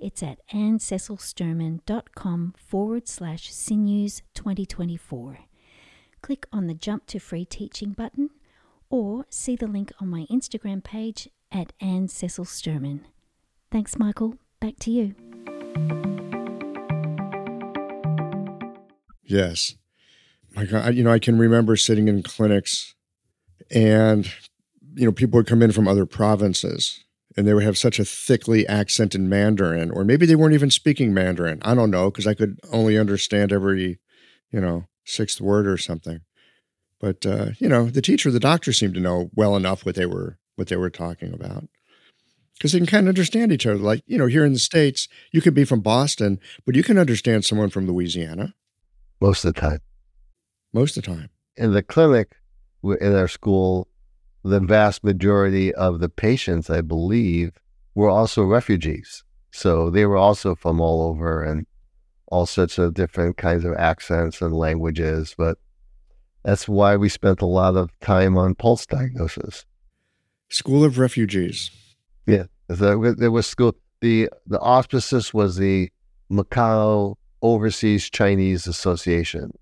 It's at annececilsturman.com forward slash sinews 2024. Click on the Jump to Free Teaching button or see the link on my Instagram page at Anne Cecil Sturman. Thanks, Michael. Back to you. Yes. My God, you know, I can remember sitting in clinics and, you know, people would come in from other provinces and they would have such a thickly accented Mandarin, or maybe they weren't even speaking Mandarin. I don't know because I could only understand every, you know, sixth word or something. But uh, you know, the teacher, the doctor seemed to know well enough what they were what they were talking about because they can kind of understand each other. Like you know, here in the states, you could be from Boston, but you can understand someone from Louisiana most of the time. Most of the time. In the clinic, in our school, the vast majority of the patients, I believe, were also refugees. So they were also from all over and all sorts of different kinds of accents and languages. But that's why we spent a lot of time on pulse diagnosis. School of Refugees. Yeah, there was school. The the auspices was the Macau Overseas Chinese Association.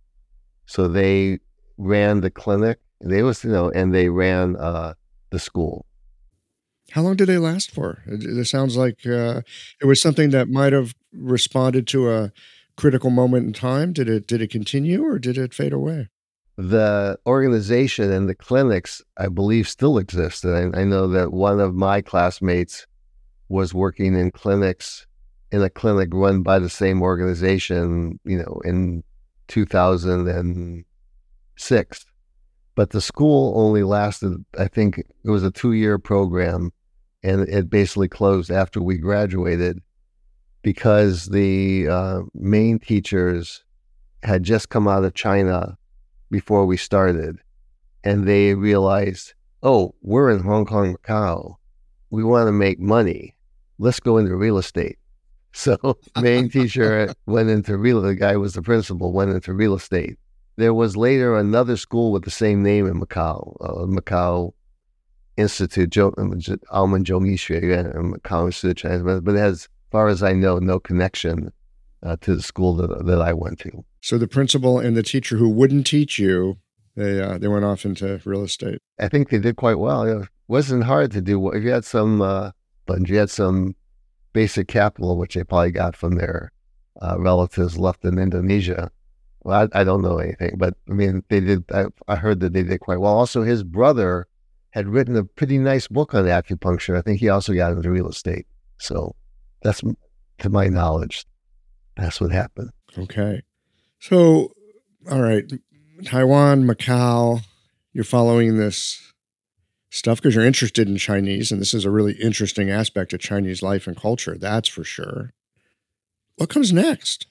So they ran the clinic they was, you know, and they ran uh, the school. How long did they last for? It, it sounds like uh, it was something that might have responded to a critical moment in time. Did it did it continue or did it fade away? The organization and the clinics, I believe, still exist. And I, I know that one of my classmates was working in clinics in a clinic run by the same organization, you know, in 2006. But the school only lasted, I think it was a two year program, and it basically closed after we graduated because the uh, main teachers had just come out of China before we started. And they realized, oh, we're in Hong Kong, Macau. We want to make money. Let's go into real estate. So main teacher went into real. The guy was the principal. Went into real estate, there was later another school with the same name in Macau, uh, Macau, institute, Jo- Alman Zhongyi College of Chinese, but it has, as far as I know, no connection uh, to the school that, that I went to. So the principal and the teacher who wouldn't teach you, they uh, they went off into real estate. I think they did quite well. It wasn't hard to do. If you had some, uh, but if you had some basic capital, which they probably got from their uh, relatives left in Indonesia. Well, I, I, don't know anything, but I mean, they did. I, I heard that they did quite well. Also, his brother had written a pretty nice book on acupuncture. I think he also got into real estate. So that's, to my knowledge, that's what happened. Okay. So, all right, Taiwan, Macau, you're following this stuff because you're interested in Chinese, and this is a really interesting aspect of Chinese life and culture, that's for sure. What comes next?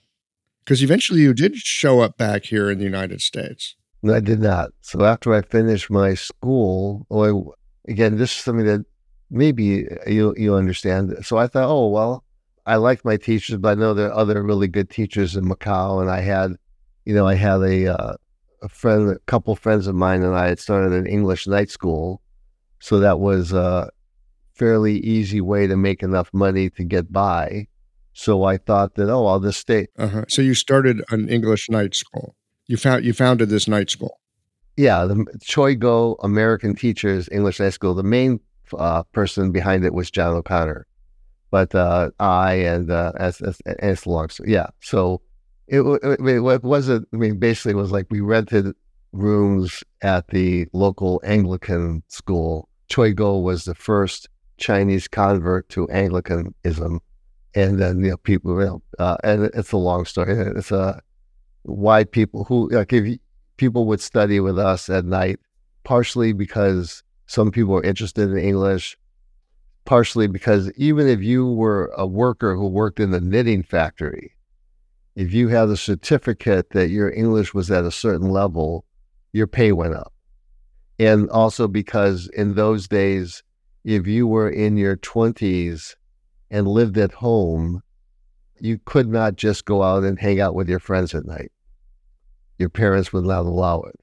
Because eventually you did show up back here in the United States. No, I did not. So after I finished my school, well, again, this is something that maybe you you understand. So I thought, oh well, I liked my teachers, but I know there are other really good teachers in Macau, and I had, you know, I had a uh, a friend, a couple friends of mine, and I had started an English night school, so that was a fairly easy way to make enough money to get by. So I thought that, oh, I'll just stay. Uh-huh. So you started an English night school. You found you founded this night school. Yeah, the Choi Go American Teachers English Night School. The main uh, person behind it was John O'Connor, but uh, I and uh, as, as it's long. So yeah, so it, it, it wasn't. I mean, basically, it was like we rented rooms at the local Anglican school. Choi Go was the first Chinese convert to Anglicanism and then you know people you know, uh, and it's a long story. It's a uh, why people who like if people would study with us at night, partially because some people are interested in English, partially because even if you were a worker who worked in the knitting factory, if you had a certificate that your English was at a certain level, your pay went up. And also because in those days, if you were in your 20s and lived at home, you could not just go out and hang out with your friends at night. Your parents would not allow it.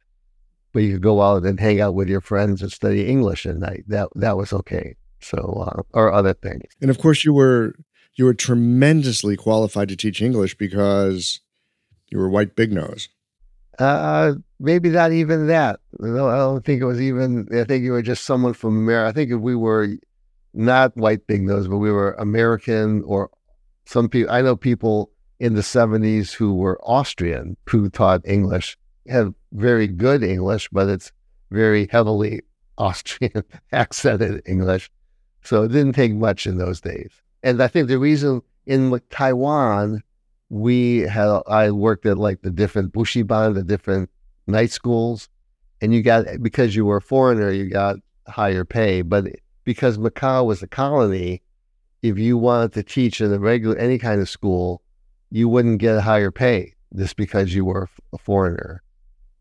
But you could go out and hang out with your friends and study English at night. That that was okay. So uh, or other things. And of course, you were you were tremendously qualified to teach English because you were white big nose. Uh, maybe not even that. I don't think it was even. I think you were just someone from America. I think if we were not white big nose, but we were American or some people. I know people in the 70s who were Austrian who taught English, have very good English, but it's very heavily Austrian accented English. So it didn't take much in those days. And I think the reason in Taiwan, we had, I worked at like the different buxiban, the different night schools, and you got, because you were a foreigner, you got higher pay. But because Macau was a colony, if you wanted to teach in a regular any kind of school, you wouldn't get a higher pay just because you were a foreigner.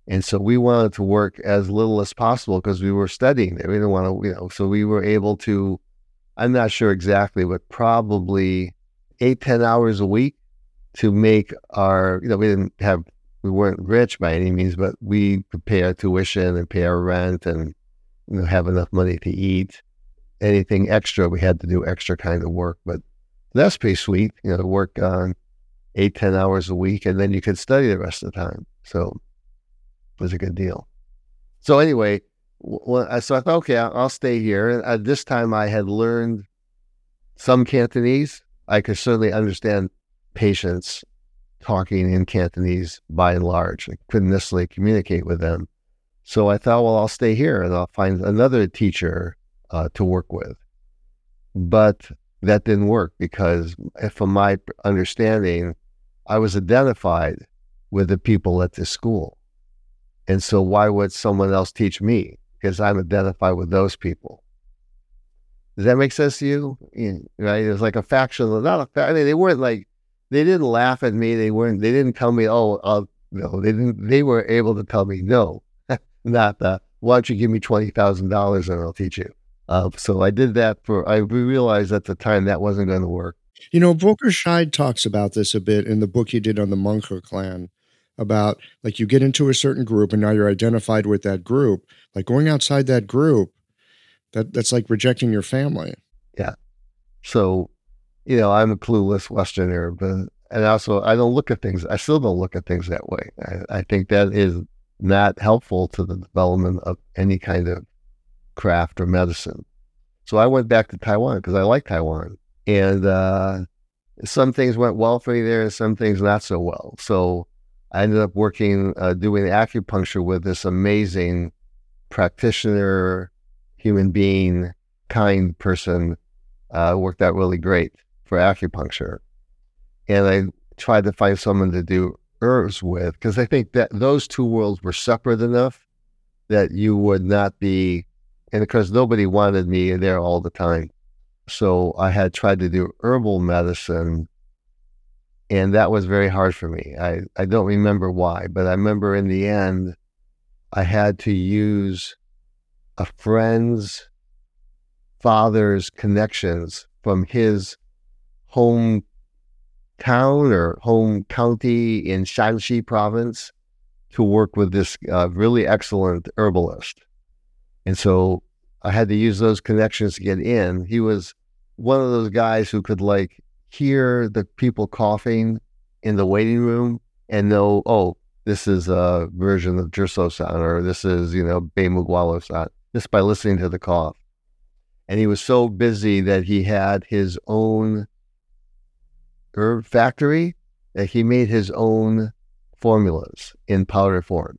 And so we wanted to work as little as possible because we were studying there. We didn't want to, you know, so we were able to, I'm not sure exactly, but probably eight, 10 hours a week to make our, you know, we didn't have, we weren't rich by any means, but we could pay our tuition and pay our rent and, you know, have enough money to eat anything extra, we had to do extra kind of work. But that's pretty sweet, you know, to work on eight, 10 hours a week, and then you could study the rest of the time. So it was a good deal. So anyway, well, so I thought, okay, I'll, stay here. And at this time, I had learned some Cantonese. I could certainly understand patients talking in Cantonese by and large. I couldn't necessarily communicate with them. So I thought, well, I'll stay here and I'll find another teacher uh, to work with. But that didn't work because, eh, from my understanding, I was identified with the people at the school. And so, why would someone else teach me? Because I'm identified with those people. Does that make sense to you? right? It was like a faction, not a faction. They weren't like, they didn't laugh at me. They weren't, they didn't tell me, oh, I'll, no, they didn't, they were able to tell me, no, not that. Why don't you give me $20,000 and I'll teach you? Uh, so I did that for, I realized at the time that wasn't going to work. You know, Volker Scheid talks about this a bit in the book he did on the Menghe clan about like you get into a certain group and now you're identified with that group. Like going outside that group, That that's like rejecting your family. Yeah. So, you know, I'm a clueless Westerner, but and also I don't look at things. I still don't look at things that way. I, I think that is not helpful to the development of any kind of craft or medicine. So I went back to Taiwan because I like Taiwan, and uh, some things went well for me there, and some things not so well. So I ended up working uh, doing acupuncture with this amazing practitioner, human being, kind person uh, worked out really great for acupuncture. And I tried to find someone to do herbs with because I think that those two worlds were separate enough that you would not be, and because nobody wanted me there all the time. So I had tried to do herbal medicine, and that was very hard for me. I, I don't remember why, but I remember in the end, I had to use a friend's father's connections from his home town or home county in Shanxi province to work with this uh, really excellent herbalist. And so I had to use those connections to get in. He was one of those guys who could like hear the people coughing in the waiting room and know, oh, this is a version of Zhisou san or this is, you know, Beimu Gualou san, just by listening to the cough. And he was so busy that he had his own herb factory that he made his own formulas in powder form.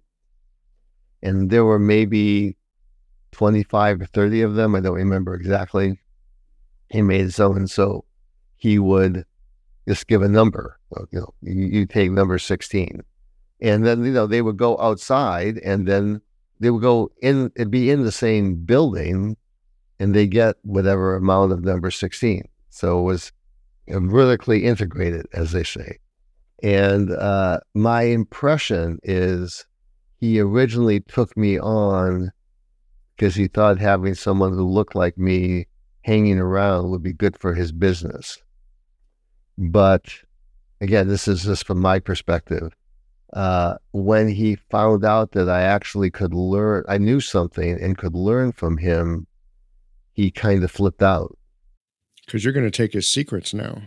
And there were maybe 25 or 30 of them. I don't remember exactly. He made own. And so he would just give a number. You know, you, you take number 16. And then, you know, they would go outside and then they would go in, it'd be in the same building and they get whatever amount of number 16. So it was vertically integrated, as they say. And uh, my impression is he originally took me on because he thought having someone who looked like me hanging around would be good for his business. But again, this is just from my perspective. Uh, when he found out that I actually could learn, I knew something and could learn from him, he kind of flipped out. Because you're going to take his secrets now.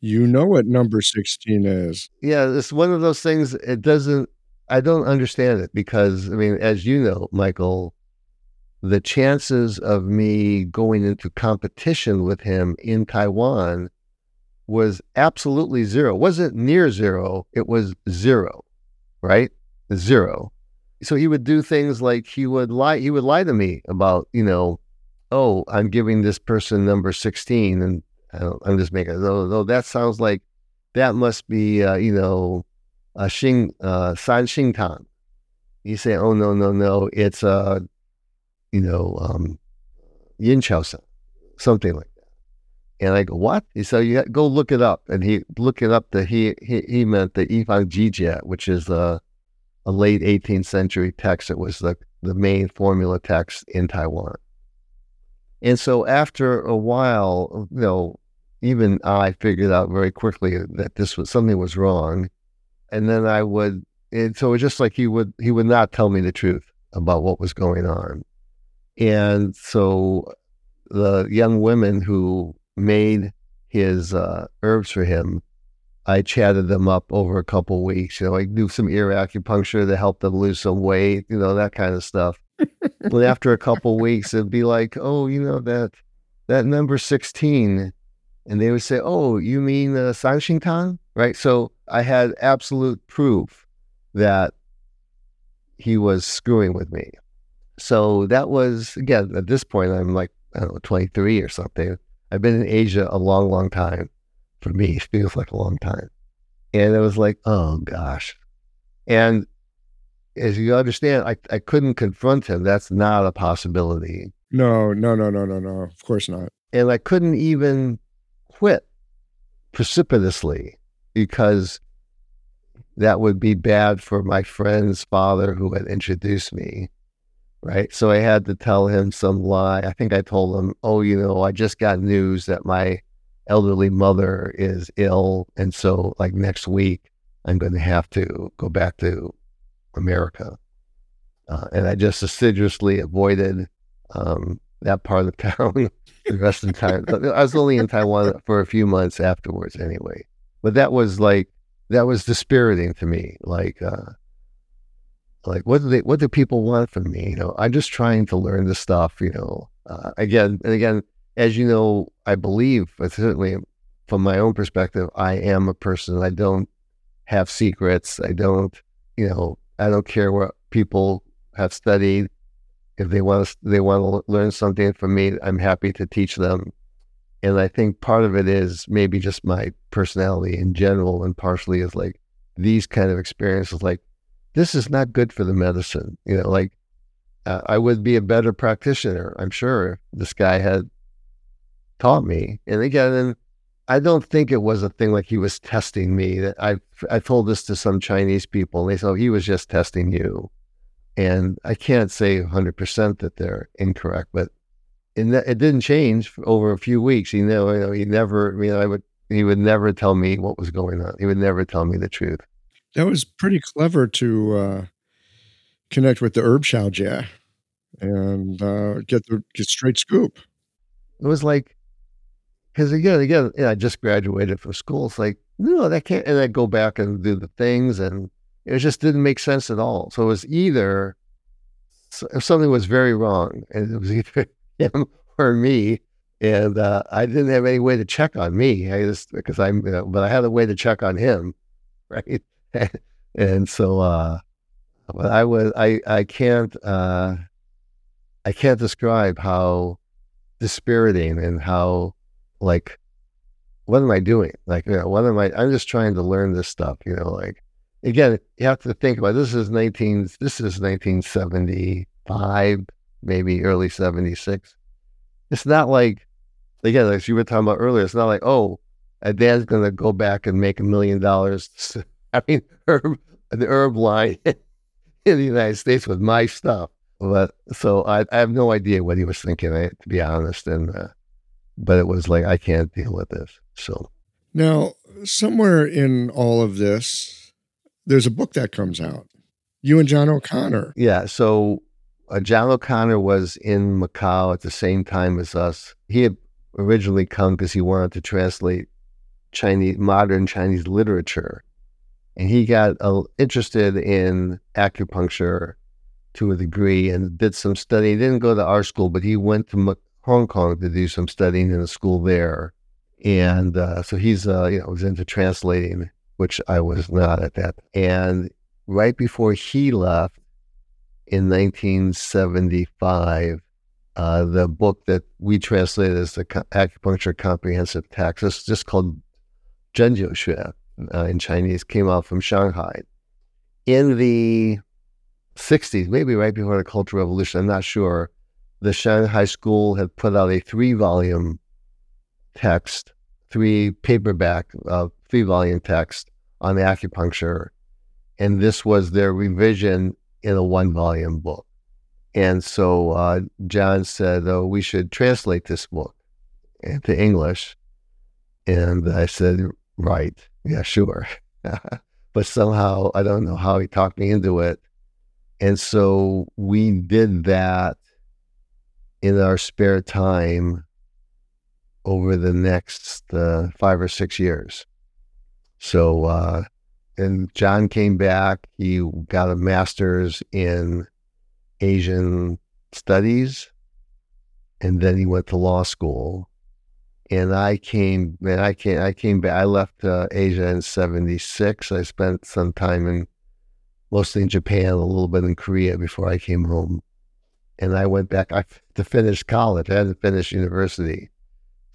You know what number 16 is. Yeah, it's one of those things. It doesn't, I don't understand it because, I mean, as you know, Michael, the chances of me going into competition with him in Taiwan was absolutely zero. It wasn't near zero, it was zero, right? Zero. So he would do things like he would lie, he would lie to me about, you know, oh, I'm giving this person number 16. And I'm just making, though, though that sounds like that must be, uh, you know, a Xing, uh, Sang Xing Tang. You say, oh, no, no, no, it's, uh, you know, um, Yin Qiao San, something like that. And I go, what? He said, you go look it up. And he look it up. The, he, he, he meant the Yifang Jijie, which is a, a late 18th century text. It was the, the main formula text in Taiwan. And so after a while, you know, even I figured out very quickly that this was something was wrong. And then I would, and so it was just like he would, he would not tell me the truth about what was going on. And so the young women who made his uh, herbs for him, I chatted them up over a couple weeks. You know, I do some ear acupuncture to help them lose some weight, you know, that kind of stuff but after a couple weeks, it'd be like, oh, you know that that number sixteen, and they would say, oh, you mean uh, Sangxingtang, right? So I had absolute proof that he was screwing with me. So that was again at this point, I'm like I don't know, 23 or something. I've been in Asia a long, long time. For me, it feels like a long time. And it was like, oh gosh. And as you understand, I, I couldn't confront him. That's not a possibility. No, no, no, no, no, no. Of course not. And I couldn't even quit precipitously because that would be bad for my friend's father who had introduced me. Right. So I had to tell him some lie. I think I told him, oh, you know, I just got news that my elderly mother is ill. And so, like, next week, I'm going to have to go back to America. Uh, and I just assiduously avoided um, that part of the town the rest of the time. I was only in Taiwan for a few months afterwards, anyway. But that was like that was dispiriting to me. Like, uh, like what do they? What do people want from me? You know, I'm just trying to learn the stuff. You know, uh, again and again, as you know, I believe, certainly from my own perspective, I am a person. I don't have secrets. I don't, you know, I don't care what people have studied. If they want to, they want to learn something from me. I'm happy to teach them. And I think part of it is maybe just my personality in general, and partially is like these kind of experiences. Like this is not good for the medicine. You know, like uh, I would be a better practitioner, I'm sure, this guy had taught me. And again, and I don't think it was a thing like he was testing me. That I I told this to some Chinese people, and they said oh, he was just testing you. And I can't say 100% that they're incorrect, but in it didn't change over a few weeks. He never, you know, he never, you know, I would, he would never tell me what was going on. He would never tell me the truth. That was pretty clever to uh, connect with the herb Xiaojie and uh, get the get straight scoop. It was like, because again, again, I just graduated from school. It's like, no, that can't, and I go back and do the things and it just didn't make sense at all. So it was either something was very wrong, and it was either him or me. And uh, I didn't have any way to check on me. I just because I'm, you know, but I had a way to check on him, right? and so, uh, but I was, I, I can't, uh, I can't describe how dispiriting and how, like, what am I doing? Like, you know, what am I? I'm just trying to learn this stuff, you know, like again, you have to think about this is 19 this is 1975, maybe early 76. It's not like again, as you were talking about earlier, it's not like, oh, a dad's gonna go back and make a million dollars. I mean, herb, the herb line in the United States with my stuff. But so I, I have no idea what he was thinking, to be honest. And uh, but it was like I can't deal with this. So now, somewhere in all of this, there's a book that comes out. You and John O'Connor. Yeah. So uh, John O'Connor was in Macau at the same time as us. He had originally come because he wanted to translate Chinese modern Chinese literature, and he got uh, interested in acupuncture to a degree and did some study. He didn't go to our school, but he went to Hong Kong to do some studying in a school there, and uh, so he's uh, you know was into translating which I was not at that. And right before he left in 1975, uh, the book that we translated as the Acupuncture Comprehensive Text, it's just called Zhenjiu Xue uh, in Chinese, came out from Shanghai. In the 60s, maybe right before the Cultural Revolution, I'm not sure, the Shanghai School had put out a three volume text, three paperback, uh, three volume text on acupuncture. And this was their revision in a one volume book. And so uh, John said, Oh, we should translate this book into English. And I said, Right. Yeah, sure. but somehow, I don't know how he talked me into it. And so we did that in our spare time over the next uh, five or six years. So, uh, and John came back. He got a master's in Asian studies, and then he went to law school. And I came, man, I came, I came back. I left uh, Asia in '76. I spent some time in, mostly in Japan, a little bit in Korea before I came home. And I went back I, to finish college. I had to finish university.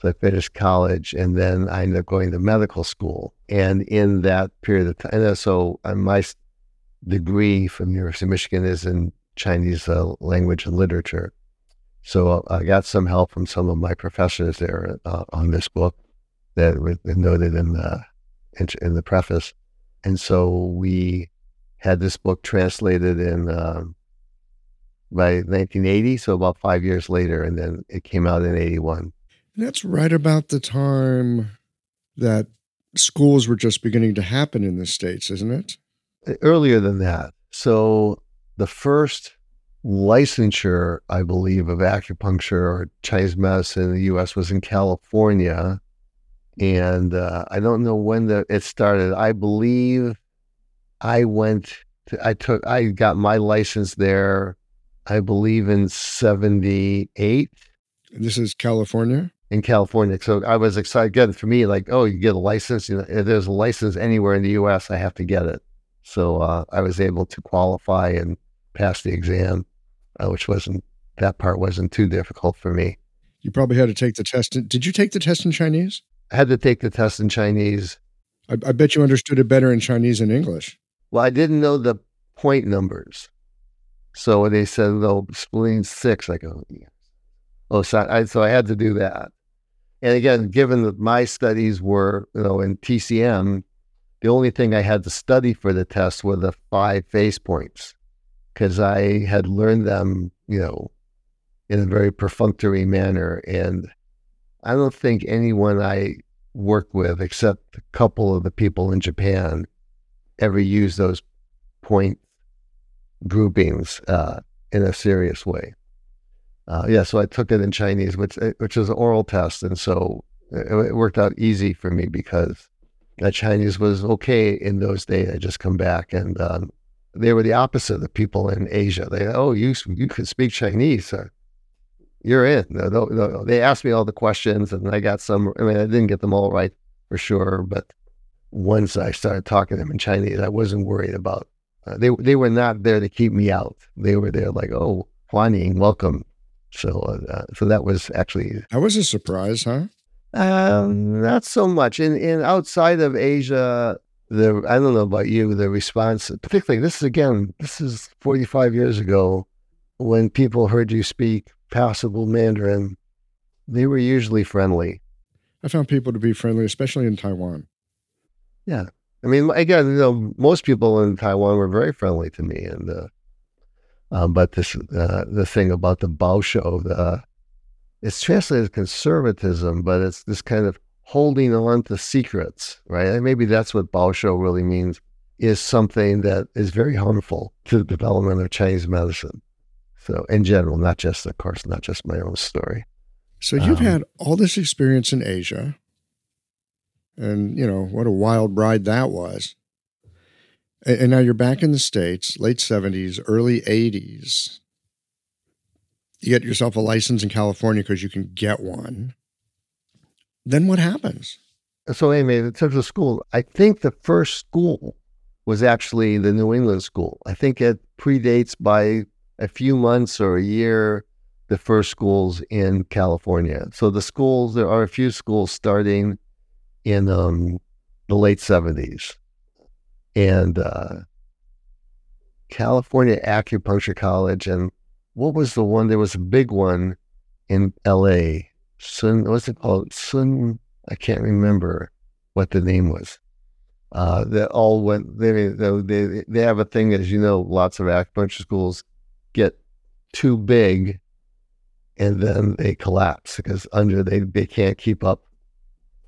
So I finished college and then I ended up going to medical school. And in that period of time, and so uh, my degree from University of Michigan is in Chinese uh, language and literature. So uh, I got some help from some of my professors there uh, on this book that was noted in the in, in, the preface. And so we had this book translated in um, by 1980, so about five years later, and then it came out in 81. And that's right about the time that schools were just beginning to happen in the States, isn't it? Earlier than that. So the first licensure, I believe, of acupuncture or Chinese medicine in the U.S. was in California, and uh, I don't know when the, it started. I believe I went. To, I took. I got my license there. I believe in '78. This is California. In California, so I was excited. Good for me, like, oh, you get a license. You know, if there's a license anywhere in the U.S., I have to get it. So uh, I was able to qualify and pass the exam, uh, which wasn't that part wasn't too difficult for me. You probably had to take the test. In, did you take the test in Chinese? I had to take the test in Chinese. I, I bet you understood it better in Chinese than English. Well, I didn't know the point numbers. So when they said, no, spleen six. I go, yeah. oh, so I, so I had to do that. And again, given that my studies were, you know, in TCM, the only thing I had to study for the test were the five face points because I had learned them, you know, in a very perfunctory manner. And I don't think anyone I work with, except a couple of the people in Japan, ever used those point groupings uh, in a serious way. Uh, yeah, so I took it in Chinese, which uh, which is an oral test, and so it, it worked out easy for me because that Chinese was okay in those days. I just come back, and um, they were the opposite of the people in Asia. They oh you you could speak Chinese, uh, you're in. They asked me all the questions, and I got some. I mean, I didn't get them all right for sure, but once I started talking to them in Chinese, I wasn't worried about. Uh, they they were not there to keep me out. They were there like, oh, Huan welcome. So, uh, so that was actually that was a surprise, huh? Um, not so much. In in outside of Asia, the I don't know about you, the response, particularly this is again, this is forty five years ago, when people heard you speak passable Mandarin, they were usually friendly. I found people to be friendly, especially in Taiwan. Yeah, I mean, again, you know, most people in Taiwan were very friendly to me, and uh, um, but this uh, the thing about the Baoshou, the it's translated as conservatism, but it's this kind of holding on to secrets, right? And maybe that's what Baoshou really means is something that is very harmful to the development of Chinese medicine. So, in general, not just, of course, not just my own story. So, you've um, had all this experience in Asia, and you know what a wild ride that was. And, and now you're back in the states, late '70s, early '80s you get yourself a license in California because you can get one. Then what happens? So, anyway, in terms of school, I think the first school was actually the New England school. I think it predates by a few months or a year the first schools in California. So, the schools, there are a few schools starting in um, the late 70s. And uh, California Acupuncture College and what was the one? There was a big one in L.A. Sun, what's it called? Sun. I can't remember what the name was. Uh, that all went. They, they they have a thing, as you know, lots of acupuncture schools get too big, and then they collapse because under they they can't keep up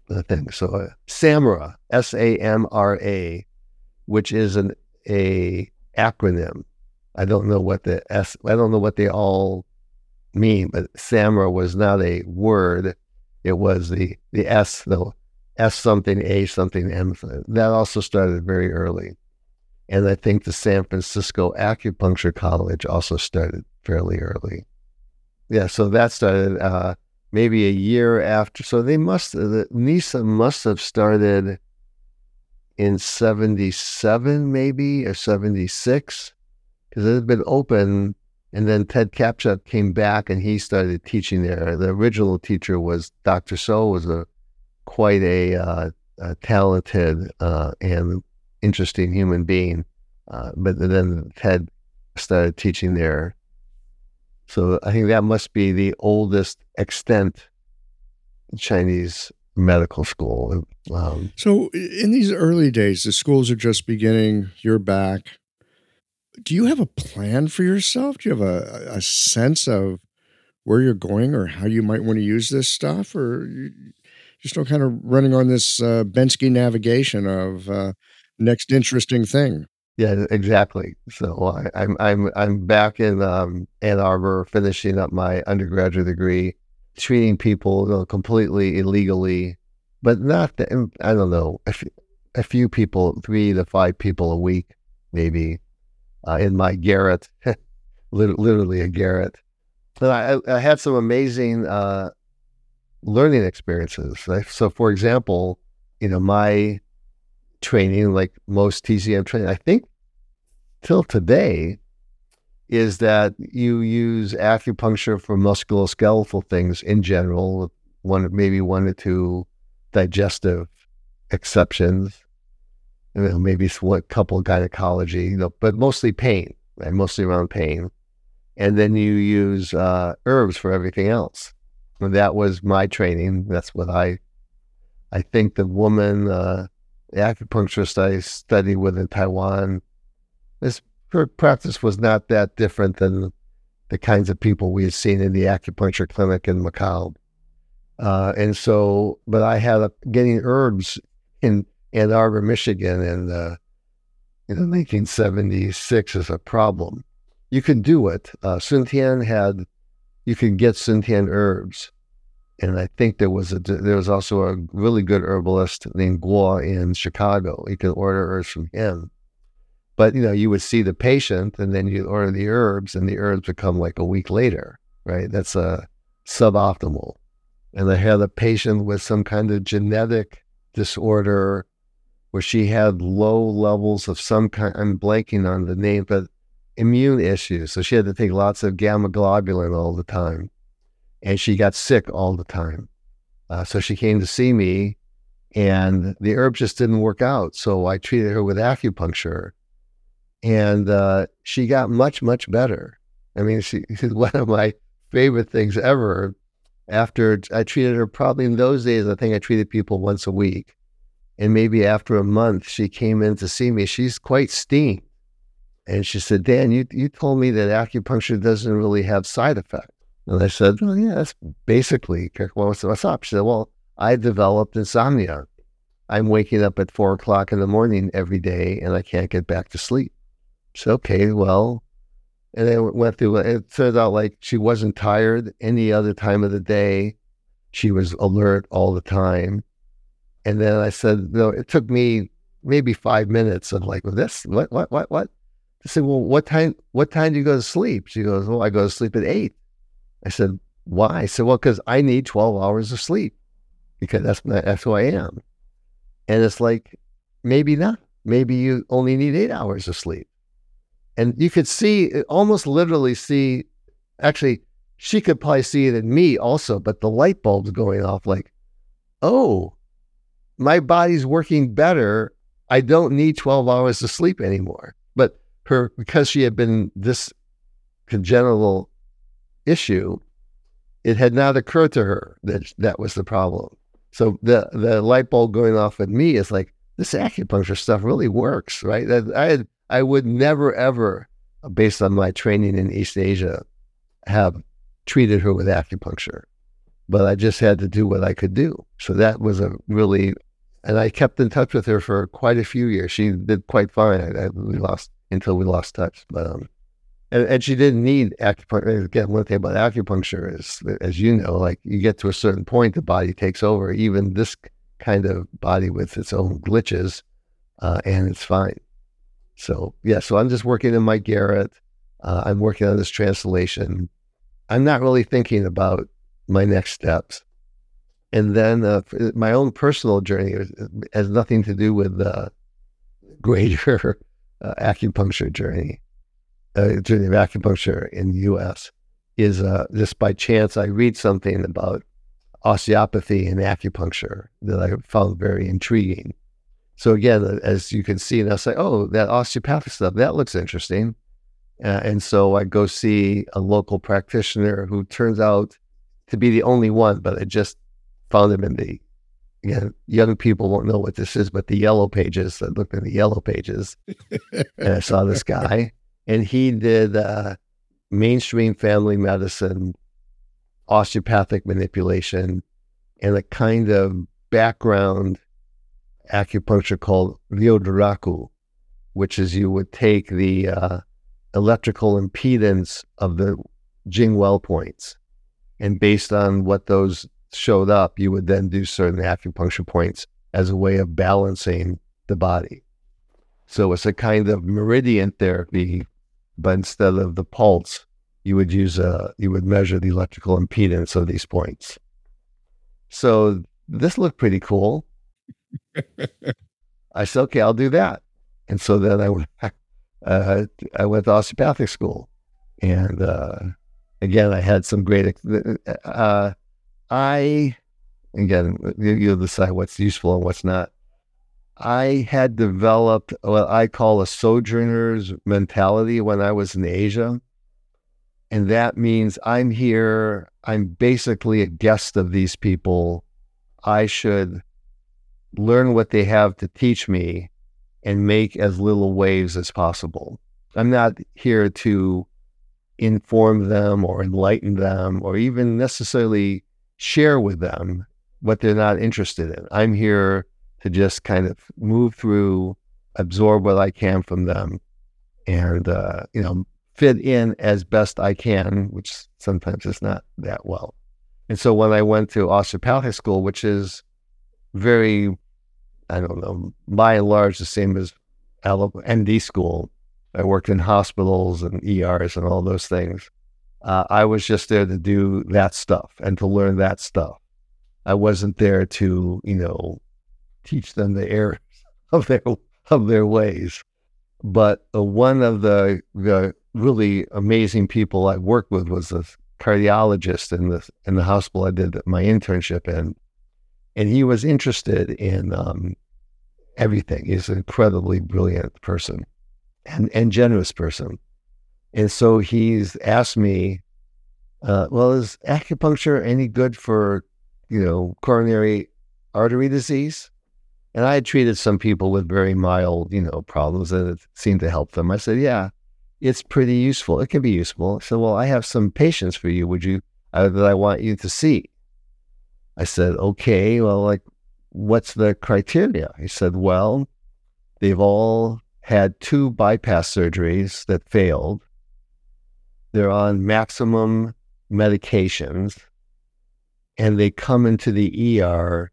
the thing. So uh, SAMRA, S A M R A, which is an a acronym I don't know what the S, I don't know what they all mean, but SAMRA was not a word. It was the, the S, the S something, A something, M. That also started very early. And I think the San Francisco Acupuncture College also started fairly early. Yeah, so that started uh, maybe a year after. So they must, the NESA must have started in 77, maybe, or 76 because it had been open. And then Ted Kaptchuk came back and he started teaching there. The original teacher was Dr. So was a quite a, uh, a talented uh, and interesting human being. Uh, but then Ted started teaching there. So I think that must be the oldest extent Chinese medical school. Um, so in these early days, the schools are just beginning. You're back do you have a plan for yourself? Do you have a, a sense of where you're going or how you might want to use this stuff, or you're still kind of running on this uh, Bensky navigation of uh, next interesting thing? Yeah, exactly. So I, I'm I'm I'm back in um, Ann Arbor, finishing up my undergraduate degree, treating people you know, completely illegally, but not. The, I don't know. A, few, a few people, three to five people a week, maybe, uh, in my garret, literally a garret. But I, I had some amazing uh, learning experiences. So, for example, you know my training, like most TCM training, I think till today, is that you use acupuncture for musculoskeletal things in general, one maybe one or two digestive exceptions, maybe a couple gynecology, you know, but mostly pain, right? Mostly around pain. And then you use uh, herbs for everything else. And that was my training. That's what I, I think the woman, uh, the acupuncturist I studied with in Taiwan, this her practice was not that different than the kinds of people we had seen in the acupuncture clinic in Macau. Uh, and so, but I had a, getting herbs in Ann Arbor, Michigan, in, uh, in the 1976 is a problem. You can do it. Uh, Sun Ten had, you could get Sun Ten herbs and I think there was a there was also a really good herbalist named Guo in Chicago. You could order herbs from him, but you know you would see the patient and then you order the herbs, and the herbs would come like a week later. Right? That's a suboptimal. And I had a patient with some kind of genetic disorder where she had low levels of some kind. I'm blanking on the name, but immune issues. So she had to take lots of gamma globulin all the time and she got sick all the time. Uh, so she came to see me, and the herb just didn't work out. So I treated her with acupuncture, and uh, she got much, much better. I mean, she, she's one of my favorite things ever. After I treated her, probably in those days, I think I treated people once a week. And maybe after a month, she came in to see me. She's quite steamed. And she said, Dan, you, you told me that acupuncture doesn't really have side effects. And I said, well, yeah, that's basically well, what's, what's up. She said, well, I developed insomnia. I'm waking up at four o'clock in the morning every day and I can't get back to sleep. So, okay, well, and then went through, it turned out like she wasn't tired any other time of the day. She was alert all the time. And then I said, no, it took me maybe five minutes of like, well, this, what, what, what, what? I said, well, what time, what time do you go to sleep? She goes, well, I go to sleep at eight. I said, why? I said, well, because I need 12 hours of sleep because that's, that's who I am. And it's like, maybe not. Maybe you only need eight hours of sleep. And you could see, almost literally see, actually, she could probably see it in me also, but the light bulb's going off like, oh, my body's working better. I don't need 12 hours of sleep anymore. But her, because she had been this congenital issue, it had not occurred to her that that was the problem. So the the light bulb going off with me is like this acupuncture stuff really works, right? That I I would never ever, based on my training in East Asia, have treated her with acupuncture, but I just had to do what I could do. So that was a really, and I kept in touch with her for quite a few years. She did quite fine. I, I we lost until we lost touch, but um, and, and she didn't need acupuncture. Again, one thing about acupuncture is, as you know, like you get to a certain point, the body takes over. Even this kind of body with its own glitches, uh, and it's fine. So yeah, so I'm just working in my garret. Uh, I'm working on this translation. I'm not really thinking about my next steps. And then uh, my own personal journey has nothing to do with the greater uh, acupuncture journey uh, journey of acupuncture in the U.S. is uh, just by chance I read something about osteopathy and acupuncture that I found very intriguing. So again, uh, as you can see, and I say, oh, that osteopathic stuff that looks interesting, uh, and so I go see a local practitioner who turns out to be the only one, but I just found him in the again, young people won't know what this is, but the yellow pages. I looked in the yellow pages and I saw this guy and he did uh, mainstream family medicine, osteopathic manipulation, and a kind of background acupuncture called Ryodoraku. which is you would take the uh, electrical impedance of the Jing well points, and based on what those showed up, you would then do certain acupuncture points as a way of balancing the body. So it's a kind of meridian therapy, but instead of the pulse, you would use a you would measure the electrical impedance of these points. So this looked pretty cool. I said, okay, I'll do that. And so then I went uh, I went to osteopathic school, and uh, again I had some great. Uh, I again you decide what's useful and what's not. I had developed what I call a sojourner's mentality when I was in Asia. And that means I'm here, I'm basically a guest of these people. I should learn what they have to teach me and make as little waves as possible. I'm not here to inform them or enlighten them or even necessarily share with them what they're not interested in. I'm here to just kind of move through, absorb what I can from them, and uh, you know, fit in as best I can, which sometimes is not that well. And so when I went to osteopathic school, which is very, I don't know, by and large the same as ND school, I worked in hospitals and ERs and all those things. Uh, I was just there to do that stuff and to learn that stuff. I wasn't there to, you know, teach them the errors of their of their ways. But uh, one of the the really amazing people I worked with was a cardiologist in the in the hospital I did my internship in, and he was interested in um, everything. He's an incredibly brilliant person and and generous person, and so he's asked me, uh, "Well, is acupuncture any good for you know coronary artery disease?" And I had treated some people with very mild, you know, problems and it seemed to help them. I said, yeah, it's pretty useful. It can be useful. I said, well, I have some patients for you. Would you, uh, that I want you to see? I said, okay, well, like, what's the criteria? He said, well, they've all had two bypass surgeries that failed. They're on maximum medications and they come into the ER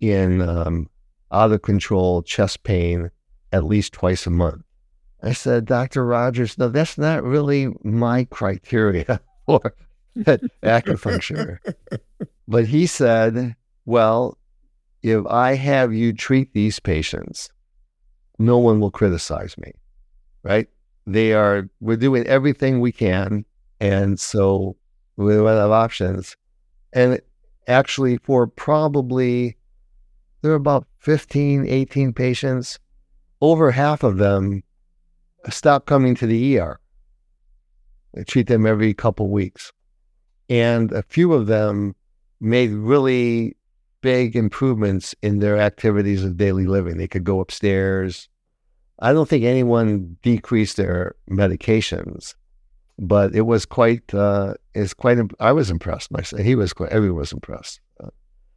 in um, out of control chest pain at least twice a month. I said, Dr. Rogers, no, that's not really my criteria for acupuncture. but he said, well, if I have you treat these patients, no one will criticize me, right? They are, we're doing everything we can. And so we run out options. And actually, for probably there are about 15, 18 patients. Over half of them stop coming to the ER. I treat them every couple weeks. And a few of them made really big improvements in their activities of daily living. They could go upstairs. I don't think anyone decreased their medications, but it was quite, uh, it's quite, I was impressed myself. He was quite, everyone was impressed.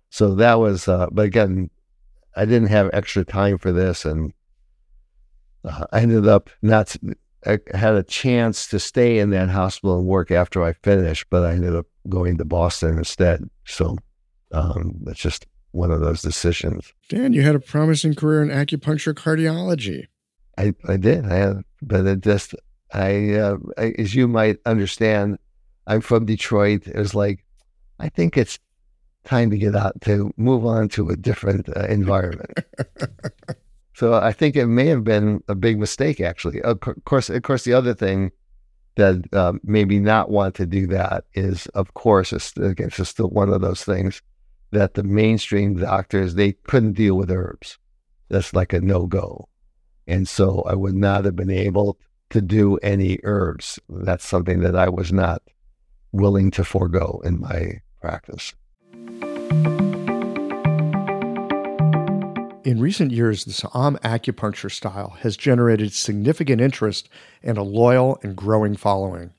So that was, uh, but again, I didn't have extra time for this, and uh, I ended up not. I had a chance to stay in that hospital and work after I finished, but I ended up going to Boston instead. So um, it's just one of those decisions. Dan, you had a promising career in acupuncture cardiology. I, I did. I had, but it just I, uh, I, as you might understand, I'm from Detroit. It was like, I think it's time to get out to move on to a different uh, environment. so I think it may have been a big mistake, actually. Of course, of course, the other thing that uh, maybe not want to do that is, of course, it's, again, it's still one of those things that the mainstream doctors they couldn't deal with herbs. That's like a no go, and so I would not have been able to do any herbs. That's something that I was not willing to forego in my practice. In recent years, the Sa'am acupuncture style has generated significant interest and a loyal and growing following.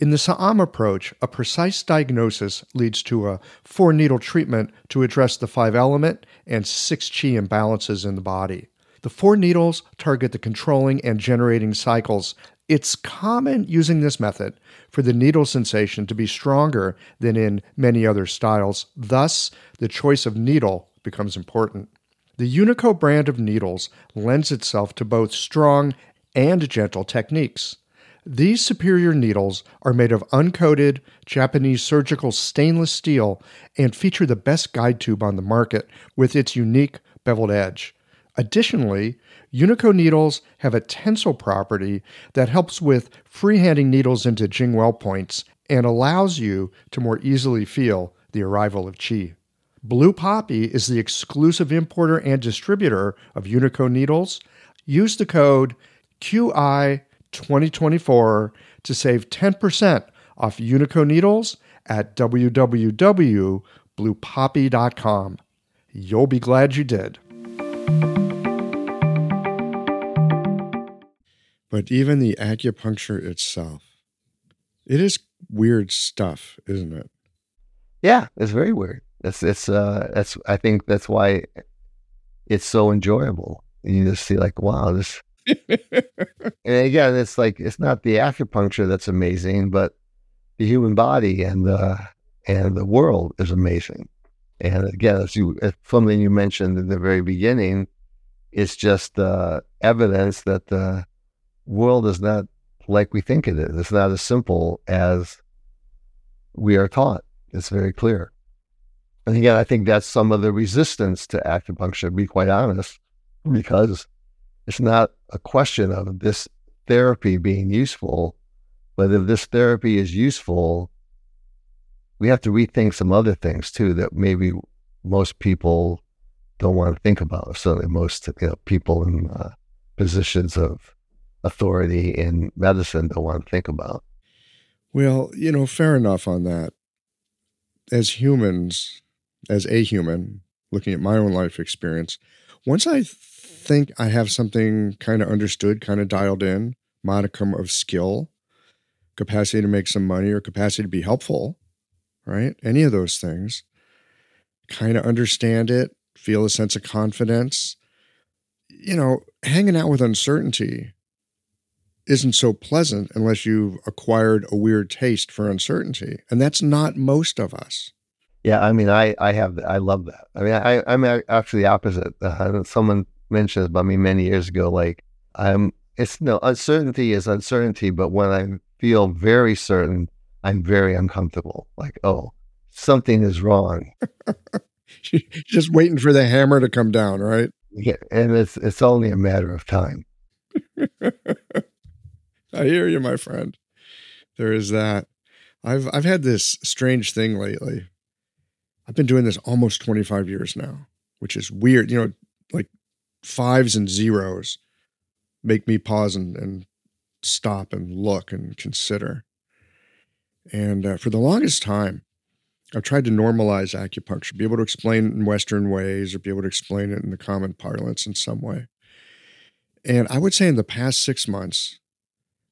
In the Sa'am approach, a precise diagnosis leads to a four needle treatment to address the five element and six chi imbalances in the body. The four needles target the controlling and generating cycles. It's common using this method for the needle sensation to be stronger than in many other styles. Thus, the choice of needle becomes important. The Unico brand of needles lends itself to both strong and gentle techniques. These superior needles are made of uncoated Japanese surgical stainless steel and feature the best guide tube on the market with its unique beveled edge. Additionally, Unico needles have a tensile property that helps with freehanding needles into Jingwell points and allows you to more easily feel the arrival of chi. Blue Poppy is the exclusive importer and distributor of Unico needles. Use the code QI2024 to save 10% off Unico needles at www.bluepoppy.com. You'll be glad you did. But even the acupuncture itself, it is weird stuff, isn't it? Yeah, it's very weird. It's it's uh that's I think that's why it's so enjoyable. And You just see like, wow, this and again, it's like it's not the acupuncture that's amazing, but the human body and the and the world is amazing. And again, as you as something you mentioned in the very beginning, it's just uh, evidence that the world is not like we think it is. It's not as simple as we are taught. It's very clear. And again, I think that's some of the resistance to acupuncture, to be quite honest, because it's not a question of this therapy being useful, but if this therapy is useful, we have to rethink some other things too that maybe most people don't want to think about. Certainly, most you know, people in uh, positions of authority in medicine don't want to think about. Well, you know, fair enough on that. As humans, as a human, looking at my own life experience, once I think I have something kind of understood, kind of dialed in, modicum of skill, capacity to make some money, or capacity to be helpful, right? Any of those things, kind of understand it, feel a sense of confidence. You know, hanging out with uncertainty isn't so pleasant unless you've acquired a weird taste for uncertainty. And that's not most of us. Yeah, I mean, I I have I love that. I mean, I I'm actually the opposite. Uh, someone mentioned about me many years ago. Like I'm, it's no uncertainty is uncertainty, but when I feel very certain, I'm very uncomfortable. Like, oh, something is wrong. Just waiting for the hammer to come down, right? Yeah, and it's it's only a matter of time. I hear you, my friend. There is that. I've I've had this strange thing lately. I've been doing this almost 25 years now, which is weird. You know, like fives and zeros make me pause and, and stop and look and consider. And uh, for the longest time, I've tried to normalize acupuncture, be able to explain it in Western ways or be able to explain it in the common parlance in some way. And I would say in the past six months,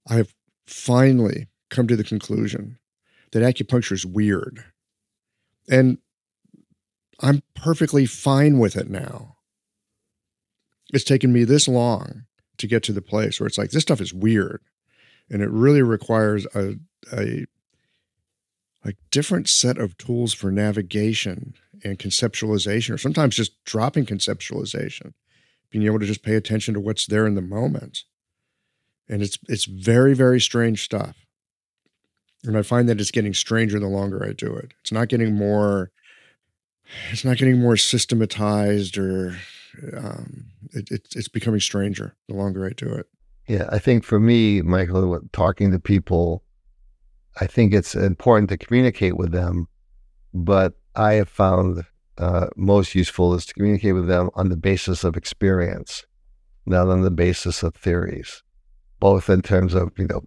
I've finally come to the conclusion that acupuncture is weird. And I'm perfectly fine with it now. It's taken me this long to get to the place where it's like, this stuff is weird. And it really requires a, a like different set of tools for navigation and conceptualization, or sometimes just dropping conceptualization, being able to just pay attention to what's there in the moment and it's it's very very strange stuff. And i find that it's getting stranger the longer i do it. It's not getting more it's not getting more systematized or um, it, it, it's becoming stranger the longer i do it. Yeah i think for me michael talking to people i think it's important to communicate with them but i have found uh, most useful is to communicate with them on the basis of experience not on the basis of theories both in terms of, you know,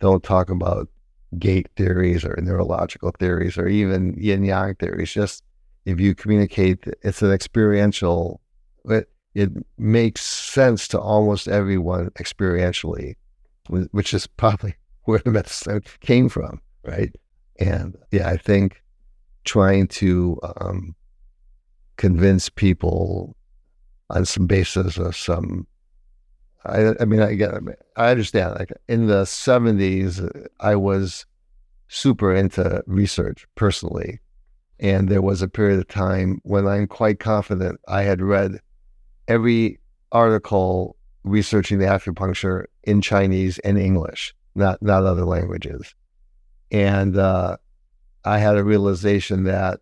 don't talk about gate theories or neurological theories or even yin yang theories. Just if you communicate, it's an experiential, it, it makes sense to almost everyone experientially, which is probably where the medicine came from, right? And yeah, I think trying to um, convince people on some basis of some. I, I mean, I get, I understand. Like in the '70s, I was super into research personally, and there was a period of time when I'm quite confident I had read every article researching the acupuncture in Chinese and English, not not other languages, and uh, I had a realization that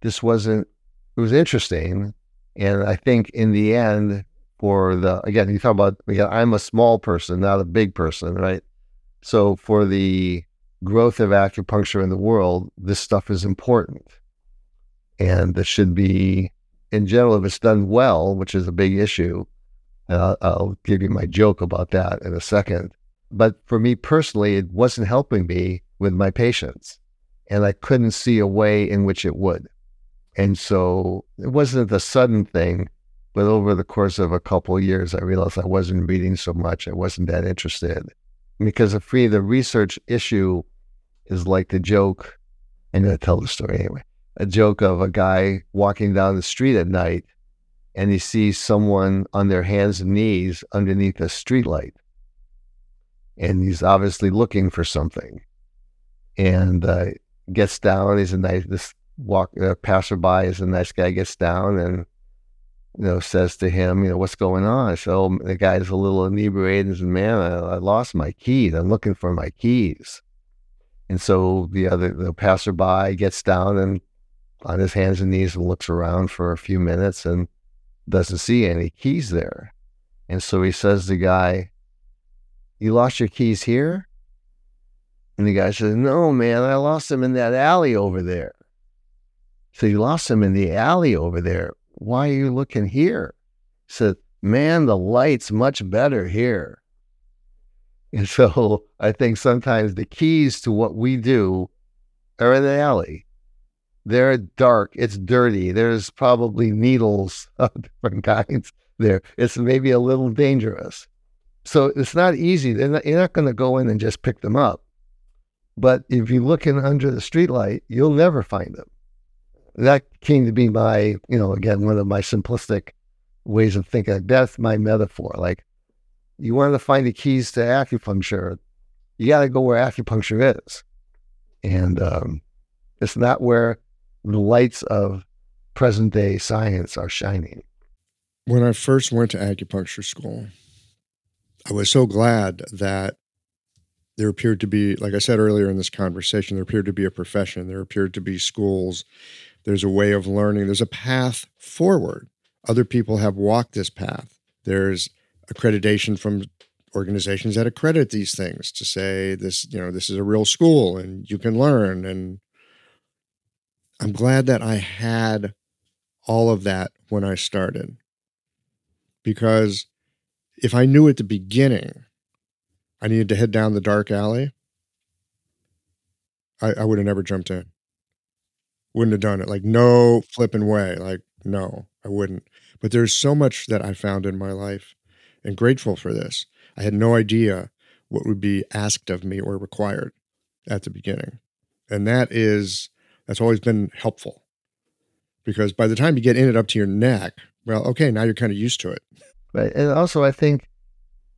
this wasn't. It was interesting, and I think in the end, for the again, you talk about again, I'm a small person, not a big person, right? So for the growth of acupuncture in the world, this stuff is important, and this should be, in general, if it's done well, which is a big issue. And I'll, I'll give you my joke about that in a second. But for me personally, it wasn't helping me with my patients, and I couldn't see a way in which it would. And so it wasn't a sudden thing, but over the course of a couple of years, I realized I wasn't reading so much. I wasn't that interested. Because for me, the research issue is like the joke. I'm going to tell the story anyway. A joke of a guy walking down the street at night and he sees someone on their hands and knees underneath a streetlight. And he's obviously looking for something. And uh, gets down. He's a nice, this walk uh, passerby is a nice guy gets down and you know says to him you know what's going on? So oh, the guy's a little inebriated. And says man I, I, lost my keys. I'm looking for my keys. And so the other the passerby gets down and on his hands and knees and looks around for a few minutes and doesn't see any keys there. And so he says to the guy you lost your keys here? And the guy says no man i lost them in that alley over there. So you lost them in the alley over there. Why are you looking here? He said, Man, the light's much better here. And so I think sometimes the keys to what we do are in the alley. They're dark, it's dirty. There's probably needles of different kinds there. It's maybe a little dangerous. So it's not easy. Not, you're not going to go in and just pick them up. But if you look in under the streetlight, you'll never find them that came to be my, you know, again, one of my simplistic ways of thinking. That's my metaphor. Like, you want to find the keys to acupuncture, you got to go where acupuncture is. And um, it's not where the lights of present day science are shining. When I first went to acupuncture school, I was so glad that there appeared to be, like I said earlier in this conversation, there appeared to be a profession, there appeared to be schools there's a way of learning, there's a path forward. Other people have walked this path. There's accreditation from organizations that accredit these things to say this, you know, this is a real school and you can learn. And I'm glad that I had all of that when I started. Because if I knew at the beginning I needed to head down the dark alley, I, I would have never jumped in wouldn't have done it. Like no flipping way. Like no, I wouldn't. But there's so much that I found in my life and grateful for this. I had no idea what would be asked of me or required at the beginning. And that is that's always been helpful. Because by the time you get in it up to your neck, well, okay, now you're kind of used to it. Right. And also I think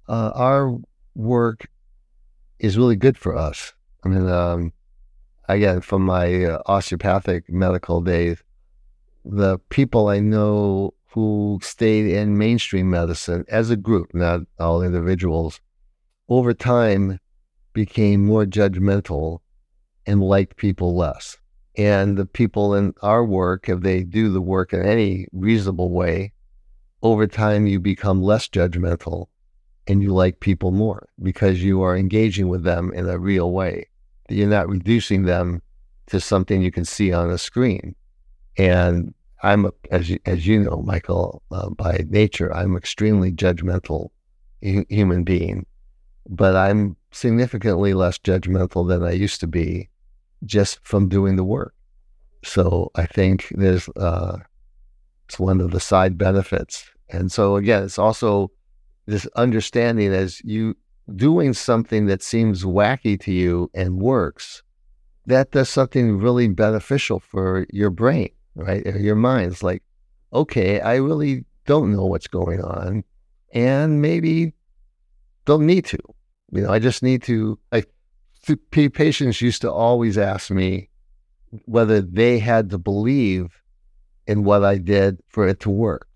uh, our work is really good for us. I mean, um, again, from my uh, osteopathic medical days, the people I know who stayed in mainstream medicine as a group, not all individuals, over time became more judgmental and liked people less. And the people in our work, if they do the work in any reasonable way, over time you become less judgmental and you like people more because you are engaging with them in a real way you're not reducing them to something you can see on a screen. And I'm, as you, as you know, Michael, uh, by nature, I'm extremely judgmental human being, but I'm significantly less judgmental than I used to be, just from doing the work. So I think there's uh, it's one of the side benefits, and so again, it's also this understanding as you doing something that seems wacky to you and works, that does something really beneficial for your brain, right? Or your mind. It's like, okay, I really don't know what's going on and maybe don't need to. You know, I just need to, like, patients used to always ask me whether they had to believe in what I did for it to work.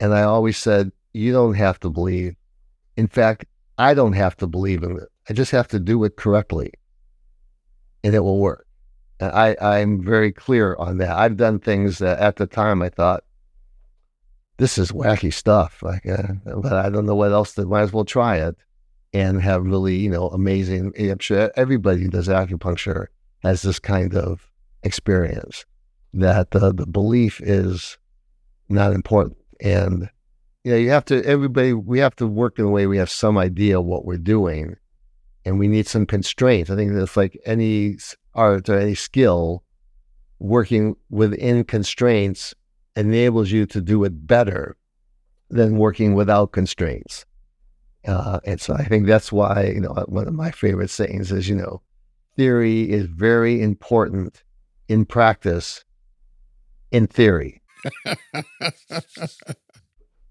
And I always said, you don't have to believe. In fact, I don't have to believe in it. I just have to do it correctly and it will work. And I, I'm very clear on that. I've done things that at the time I thought, this is wacky stuff. Like, uh, but I don't know what else. To, might as well try it and have really, you know, amazing. I'm sure everybody who does acupuncture has this kind of experience that the, the belief is not important. And, you know, you have to, everybody, we have to work in a way we have some idea what we're doing and we need some constraints. I think that's like any art or any skill, working within constraints enables you to do it better than working without constraints. Uh, and so I think that's why, you know, one of my favorite sayings is, you know, theory is very important in practice, in theory.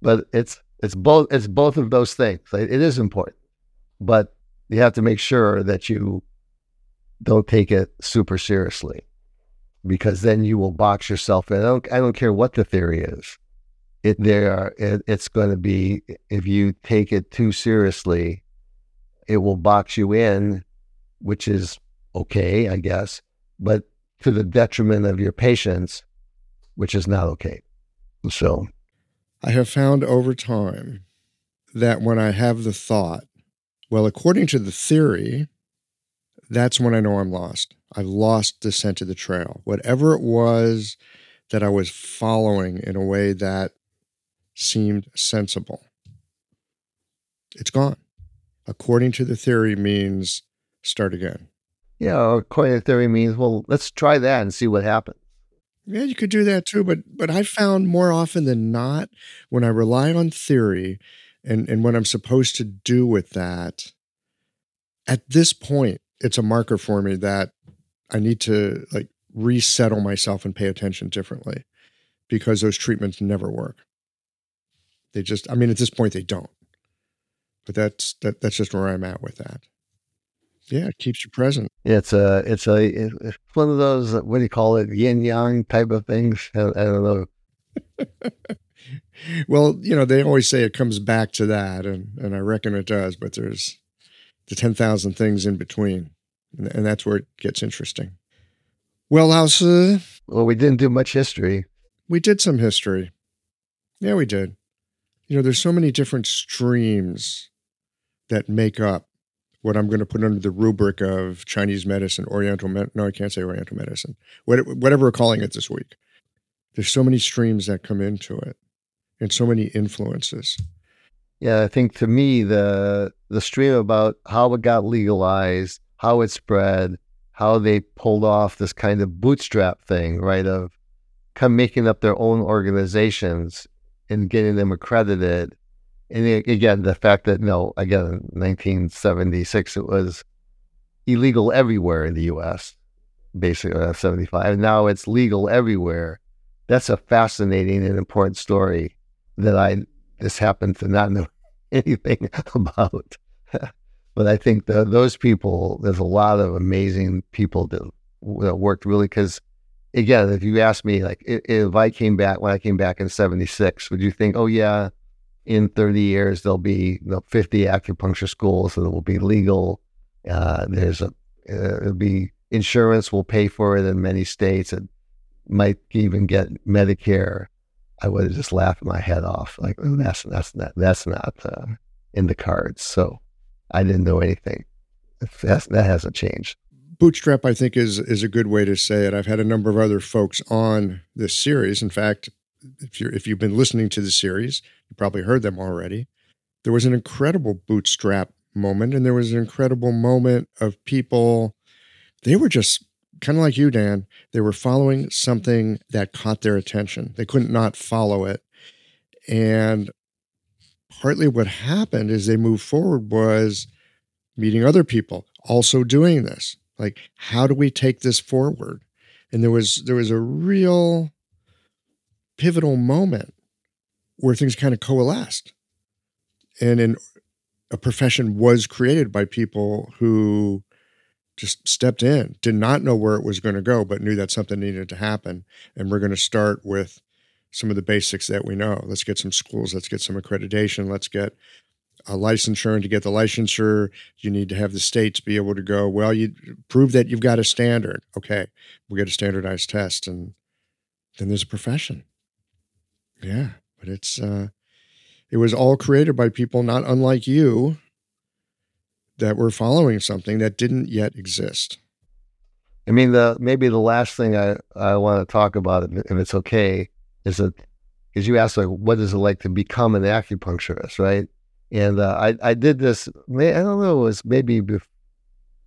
but it's it's both it's both of those things. It is important, but you have to make sure that you don't take it super seriously because then you will box yourself in. I don't, I don't care what the theory is. It there it, it's going to be if you take it too seriously, it will box you in, which is okay, I guess, but to the detriment of your patients, which is not okay. So, I have found over time that when I have the thought, well, according to the theory, that's when I know I'm lost. I've lost the scent of the trail. Whatever it was that I was following in a way that seemed sensible, it's gone. According to the theory means start again. Yeah, according to the theory means, well, let's try that and see what happens. Yeah, you could do that too, but but I found more often than not when I rely on theory and and what I'm supposed to do with that at this point it's a marker for me that I need to like resettle myself and pay attention differently because those treatments never work. They just, I mean, at this point they don't. But that's that that's just where I'm at with that. Yeah, it keeps you present. It's a it's a it's one of those what do you call it yin yang type of things. I, I don't know. well, you know, they always say it comes back to that, and and I reckon it does. But there's the 10,000 things in between. And that's where it gets interesting. Well, House. Uh, well, we didn't do much history. We did some history. Yeah, we did. You know, there's so many different streams that make up what I'm going to put under the rubric of Chinese medicine, Oriental med- No, I can't say Oriental medicine. whatever we're calling it this week. There's so many streams that come into it and so many influences. Yeah, I think to me the the stream about how it got legalized, how it spread, how they pulled off this kind of bootstrap thing, right? Of come making up their own organizations and getting them accredited. And again, the fact that you no, again, in 1976 it was illegal everywhere in the U.S. Basically, uh, 75. And now it's legal everywhere. That's a fascinating and important story that I this happened to not know anything about. but I think the, those people, there's a lot of amazing people that, that worked really because, again, if you ask me, like, if I came back when I came back in '76, would you think, oh yeah, in 30 years there'll be you know, 50 acupuncture schools and it will be legal. Uh, there's a uh, it'll be insurance will pay for it in many states and might even get Medicare. I would have just laughed my head off. Like oh, that's that's not that's not uh, in the cards. So I didn't know anything. That's, that hasn't changed. Bootstrap, I think, is is a good way to say it. I've had a number of other folks on this series. In fact, if you if you've been listening to the series, you probably heard them already. There was an incredible bootstrap moment, and there was an incredible moment of people. They were just kind of like you, Dan, they were following something that caught their attention. They couldn't not follow it. And partly what happened as they moved forward was meeting other people also doing this. Like, how do we take this forward? And there was there was a real pivotal moment where things kind of coalesced. And in a profession was created by people who just stepped in, did not know where it was going to go, but knew that something needed to happen. And we're going to start with some of the basics that we know. Let's get some schools, let's get some accreditation, let's get a licensure. And to get the licensure, you need to have the states be able to go, well, you prove that you've got a standard. Okay, we'll get a standardized test. And then there's a profession. Yeah, but it's, uh, it was all created by people not unlike you that were following something that didn't yet exist. I mean, the maybe the last thing I, I want to talk about, if it's okay, is that because you asked like, what is it like to become an acupuncturist, right? And uh, I I did this. I don't know. It was maybe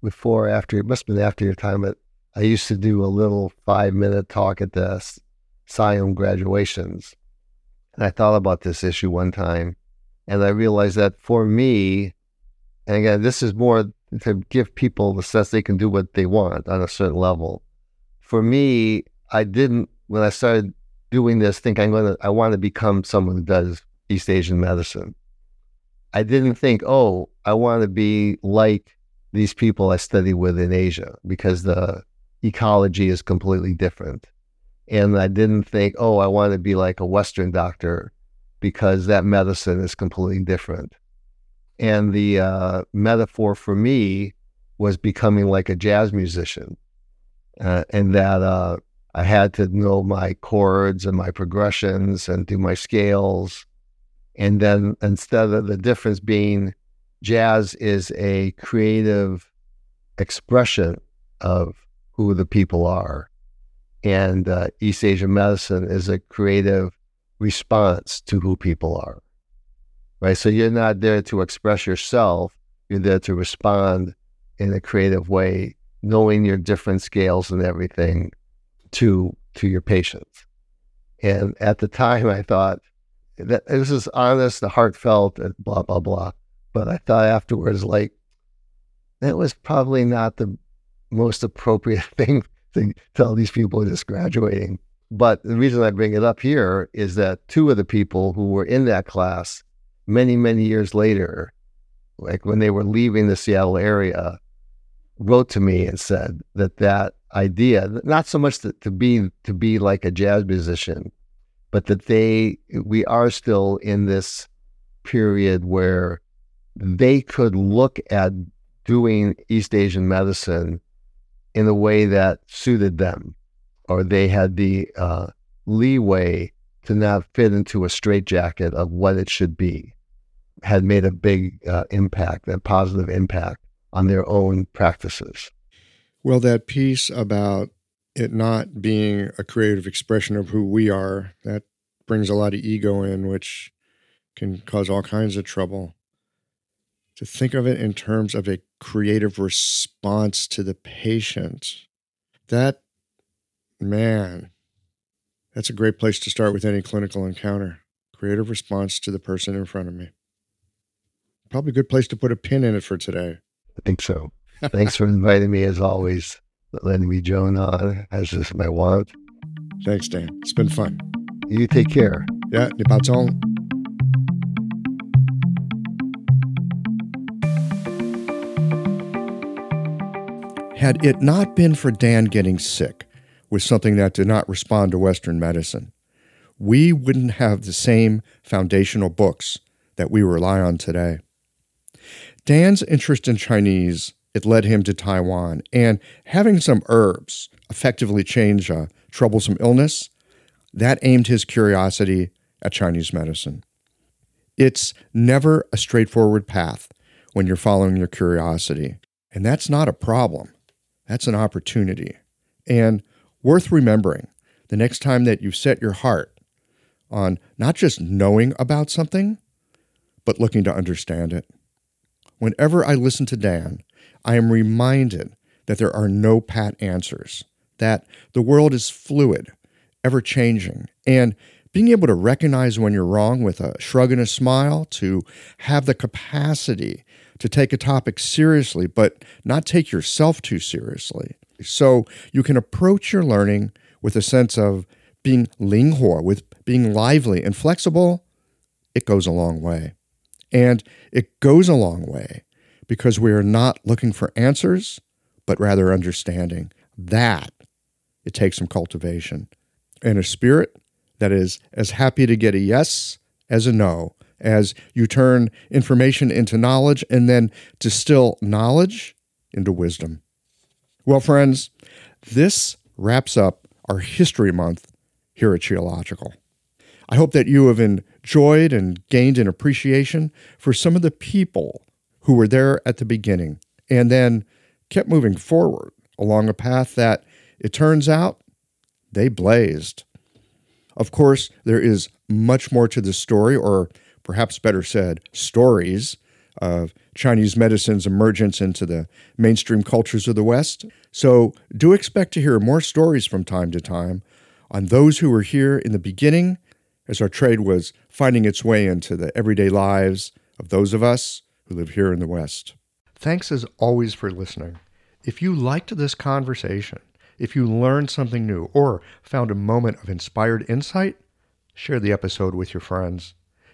before, after. It must have been after your time. But I used to do a little five minute talk at the SIOM graduations, and I thought about this issue one time, and I realized that for me, and again, this is more to give people the sense they can do what they want on a certain level. For me, I didn't when I started doing this think I'm gonna I want to become someone who does East Asian medicine. I didn't think, oh, I want to be like these people I study with in Asia because the ecology is completely different. And I didn't think, oh, I want to be like a Western doctor because that medicine is completely different. And the uh, metaphor for me was becoming like a jazz musician, uh, and that uh, I had to know my chords and my progressions and do my scales. And then instead of the difference being jazz is a creative expression of who the people are. And uh, East Asian medicine is a creative response to who people are. Right. So you're not there to express yourself, you're there to respond in a creative way, knowing your different scales and everything to to your patients. And at the time, I thought that this is honest, the heartfelt, and blah blah blah. But I thought afterwards, like that was probably not the most appropriate thing to tell these people just graduating. But the reason I bring it up here is that two of the people who were in that class many, many years later, like when they were leaving the Seattle area, wrote to me and said that that idea, not so much to, to be to be like a jazz musician, but that they we are still in this period where they could look at doing East Asian medicine in a way that suited them, or they had the uh, leeway to not fit into a straitjacket of what it should be, had made a big uh, impact, a positive impact on their own practices. Well, that piece about it not being a creative expression of who we are, that brings a lot of ego in, which can cause all kinds of trouble. To think of it in terms of a creative response to the patient, that, man, that's a great place to start with any clinical encounter. Creative response to the person in front of me. Probably a good place to put a pin in it for today. I think so. Thanks for inviting me as always, letting me join on as is my want. Thanks, Dan. It's been fun. You take care. Yeah, ni Had it not been for Dan getting sick with something that did not respond to Western medicine, we wouldn't have the same foundational books that we rely on today. Dan's interest in Chinese it led him to Taiwan. And having some herbs effectively change a troublesome illness, that aimed his curiosity at Chinese medicine. It's never a straightforward path when you're following your curiosity. And that's not a problem, that's an opportunity. And worth remembering the next time that you set your heart on not just knowing about something, but looking to understand it. Whenever I listen to Dan, I am reminded that there are no pat answers, that the world is fluid, ever changing, and being able to recognize when you're wrong with a shrug and a smile, to have the capacity to take a topic seriously, but not take yourself too seriously. So you can approach your learning with a sense of being linghuo, with being lively and flexible, it goes a long way. And it goes a long way because we are not looking for answers, but rather understanding. That it takes some cultivation and a spirit that is as happy to get a yes as a no, as you turn information into knowledge and then distill knowledge into wisdom. Well, friends, this wraps up our History Month here at Qiological. I hope that you have enjoyed and gained an appreciation for some of the people who were there at the beginning and then kept moving forward along a path that, it turns out, they blazed. Of course, there is much more to the story, or perhaps better said, stories of Chinese medicine's emergence into the mainstream cultures of the West. So do expect to hear more stories from time to time on those who were here in the beginning as our trade was finding its way into the everyday lives of those of us who live here in the West. Thanks as always for listening. If you liked this conversation, if you learned something new or found a moment of inspired insight, share the episode with your friends.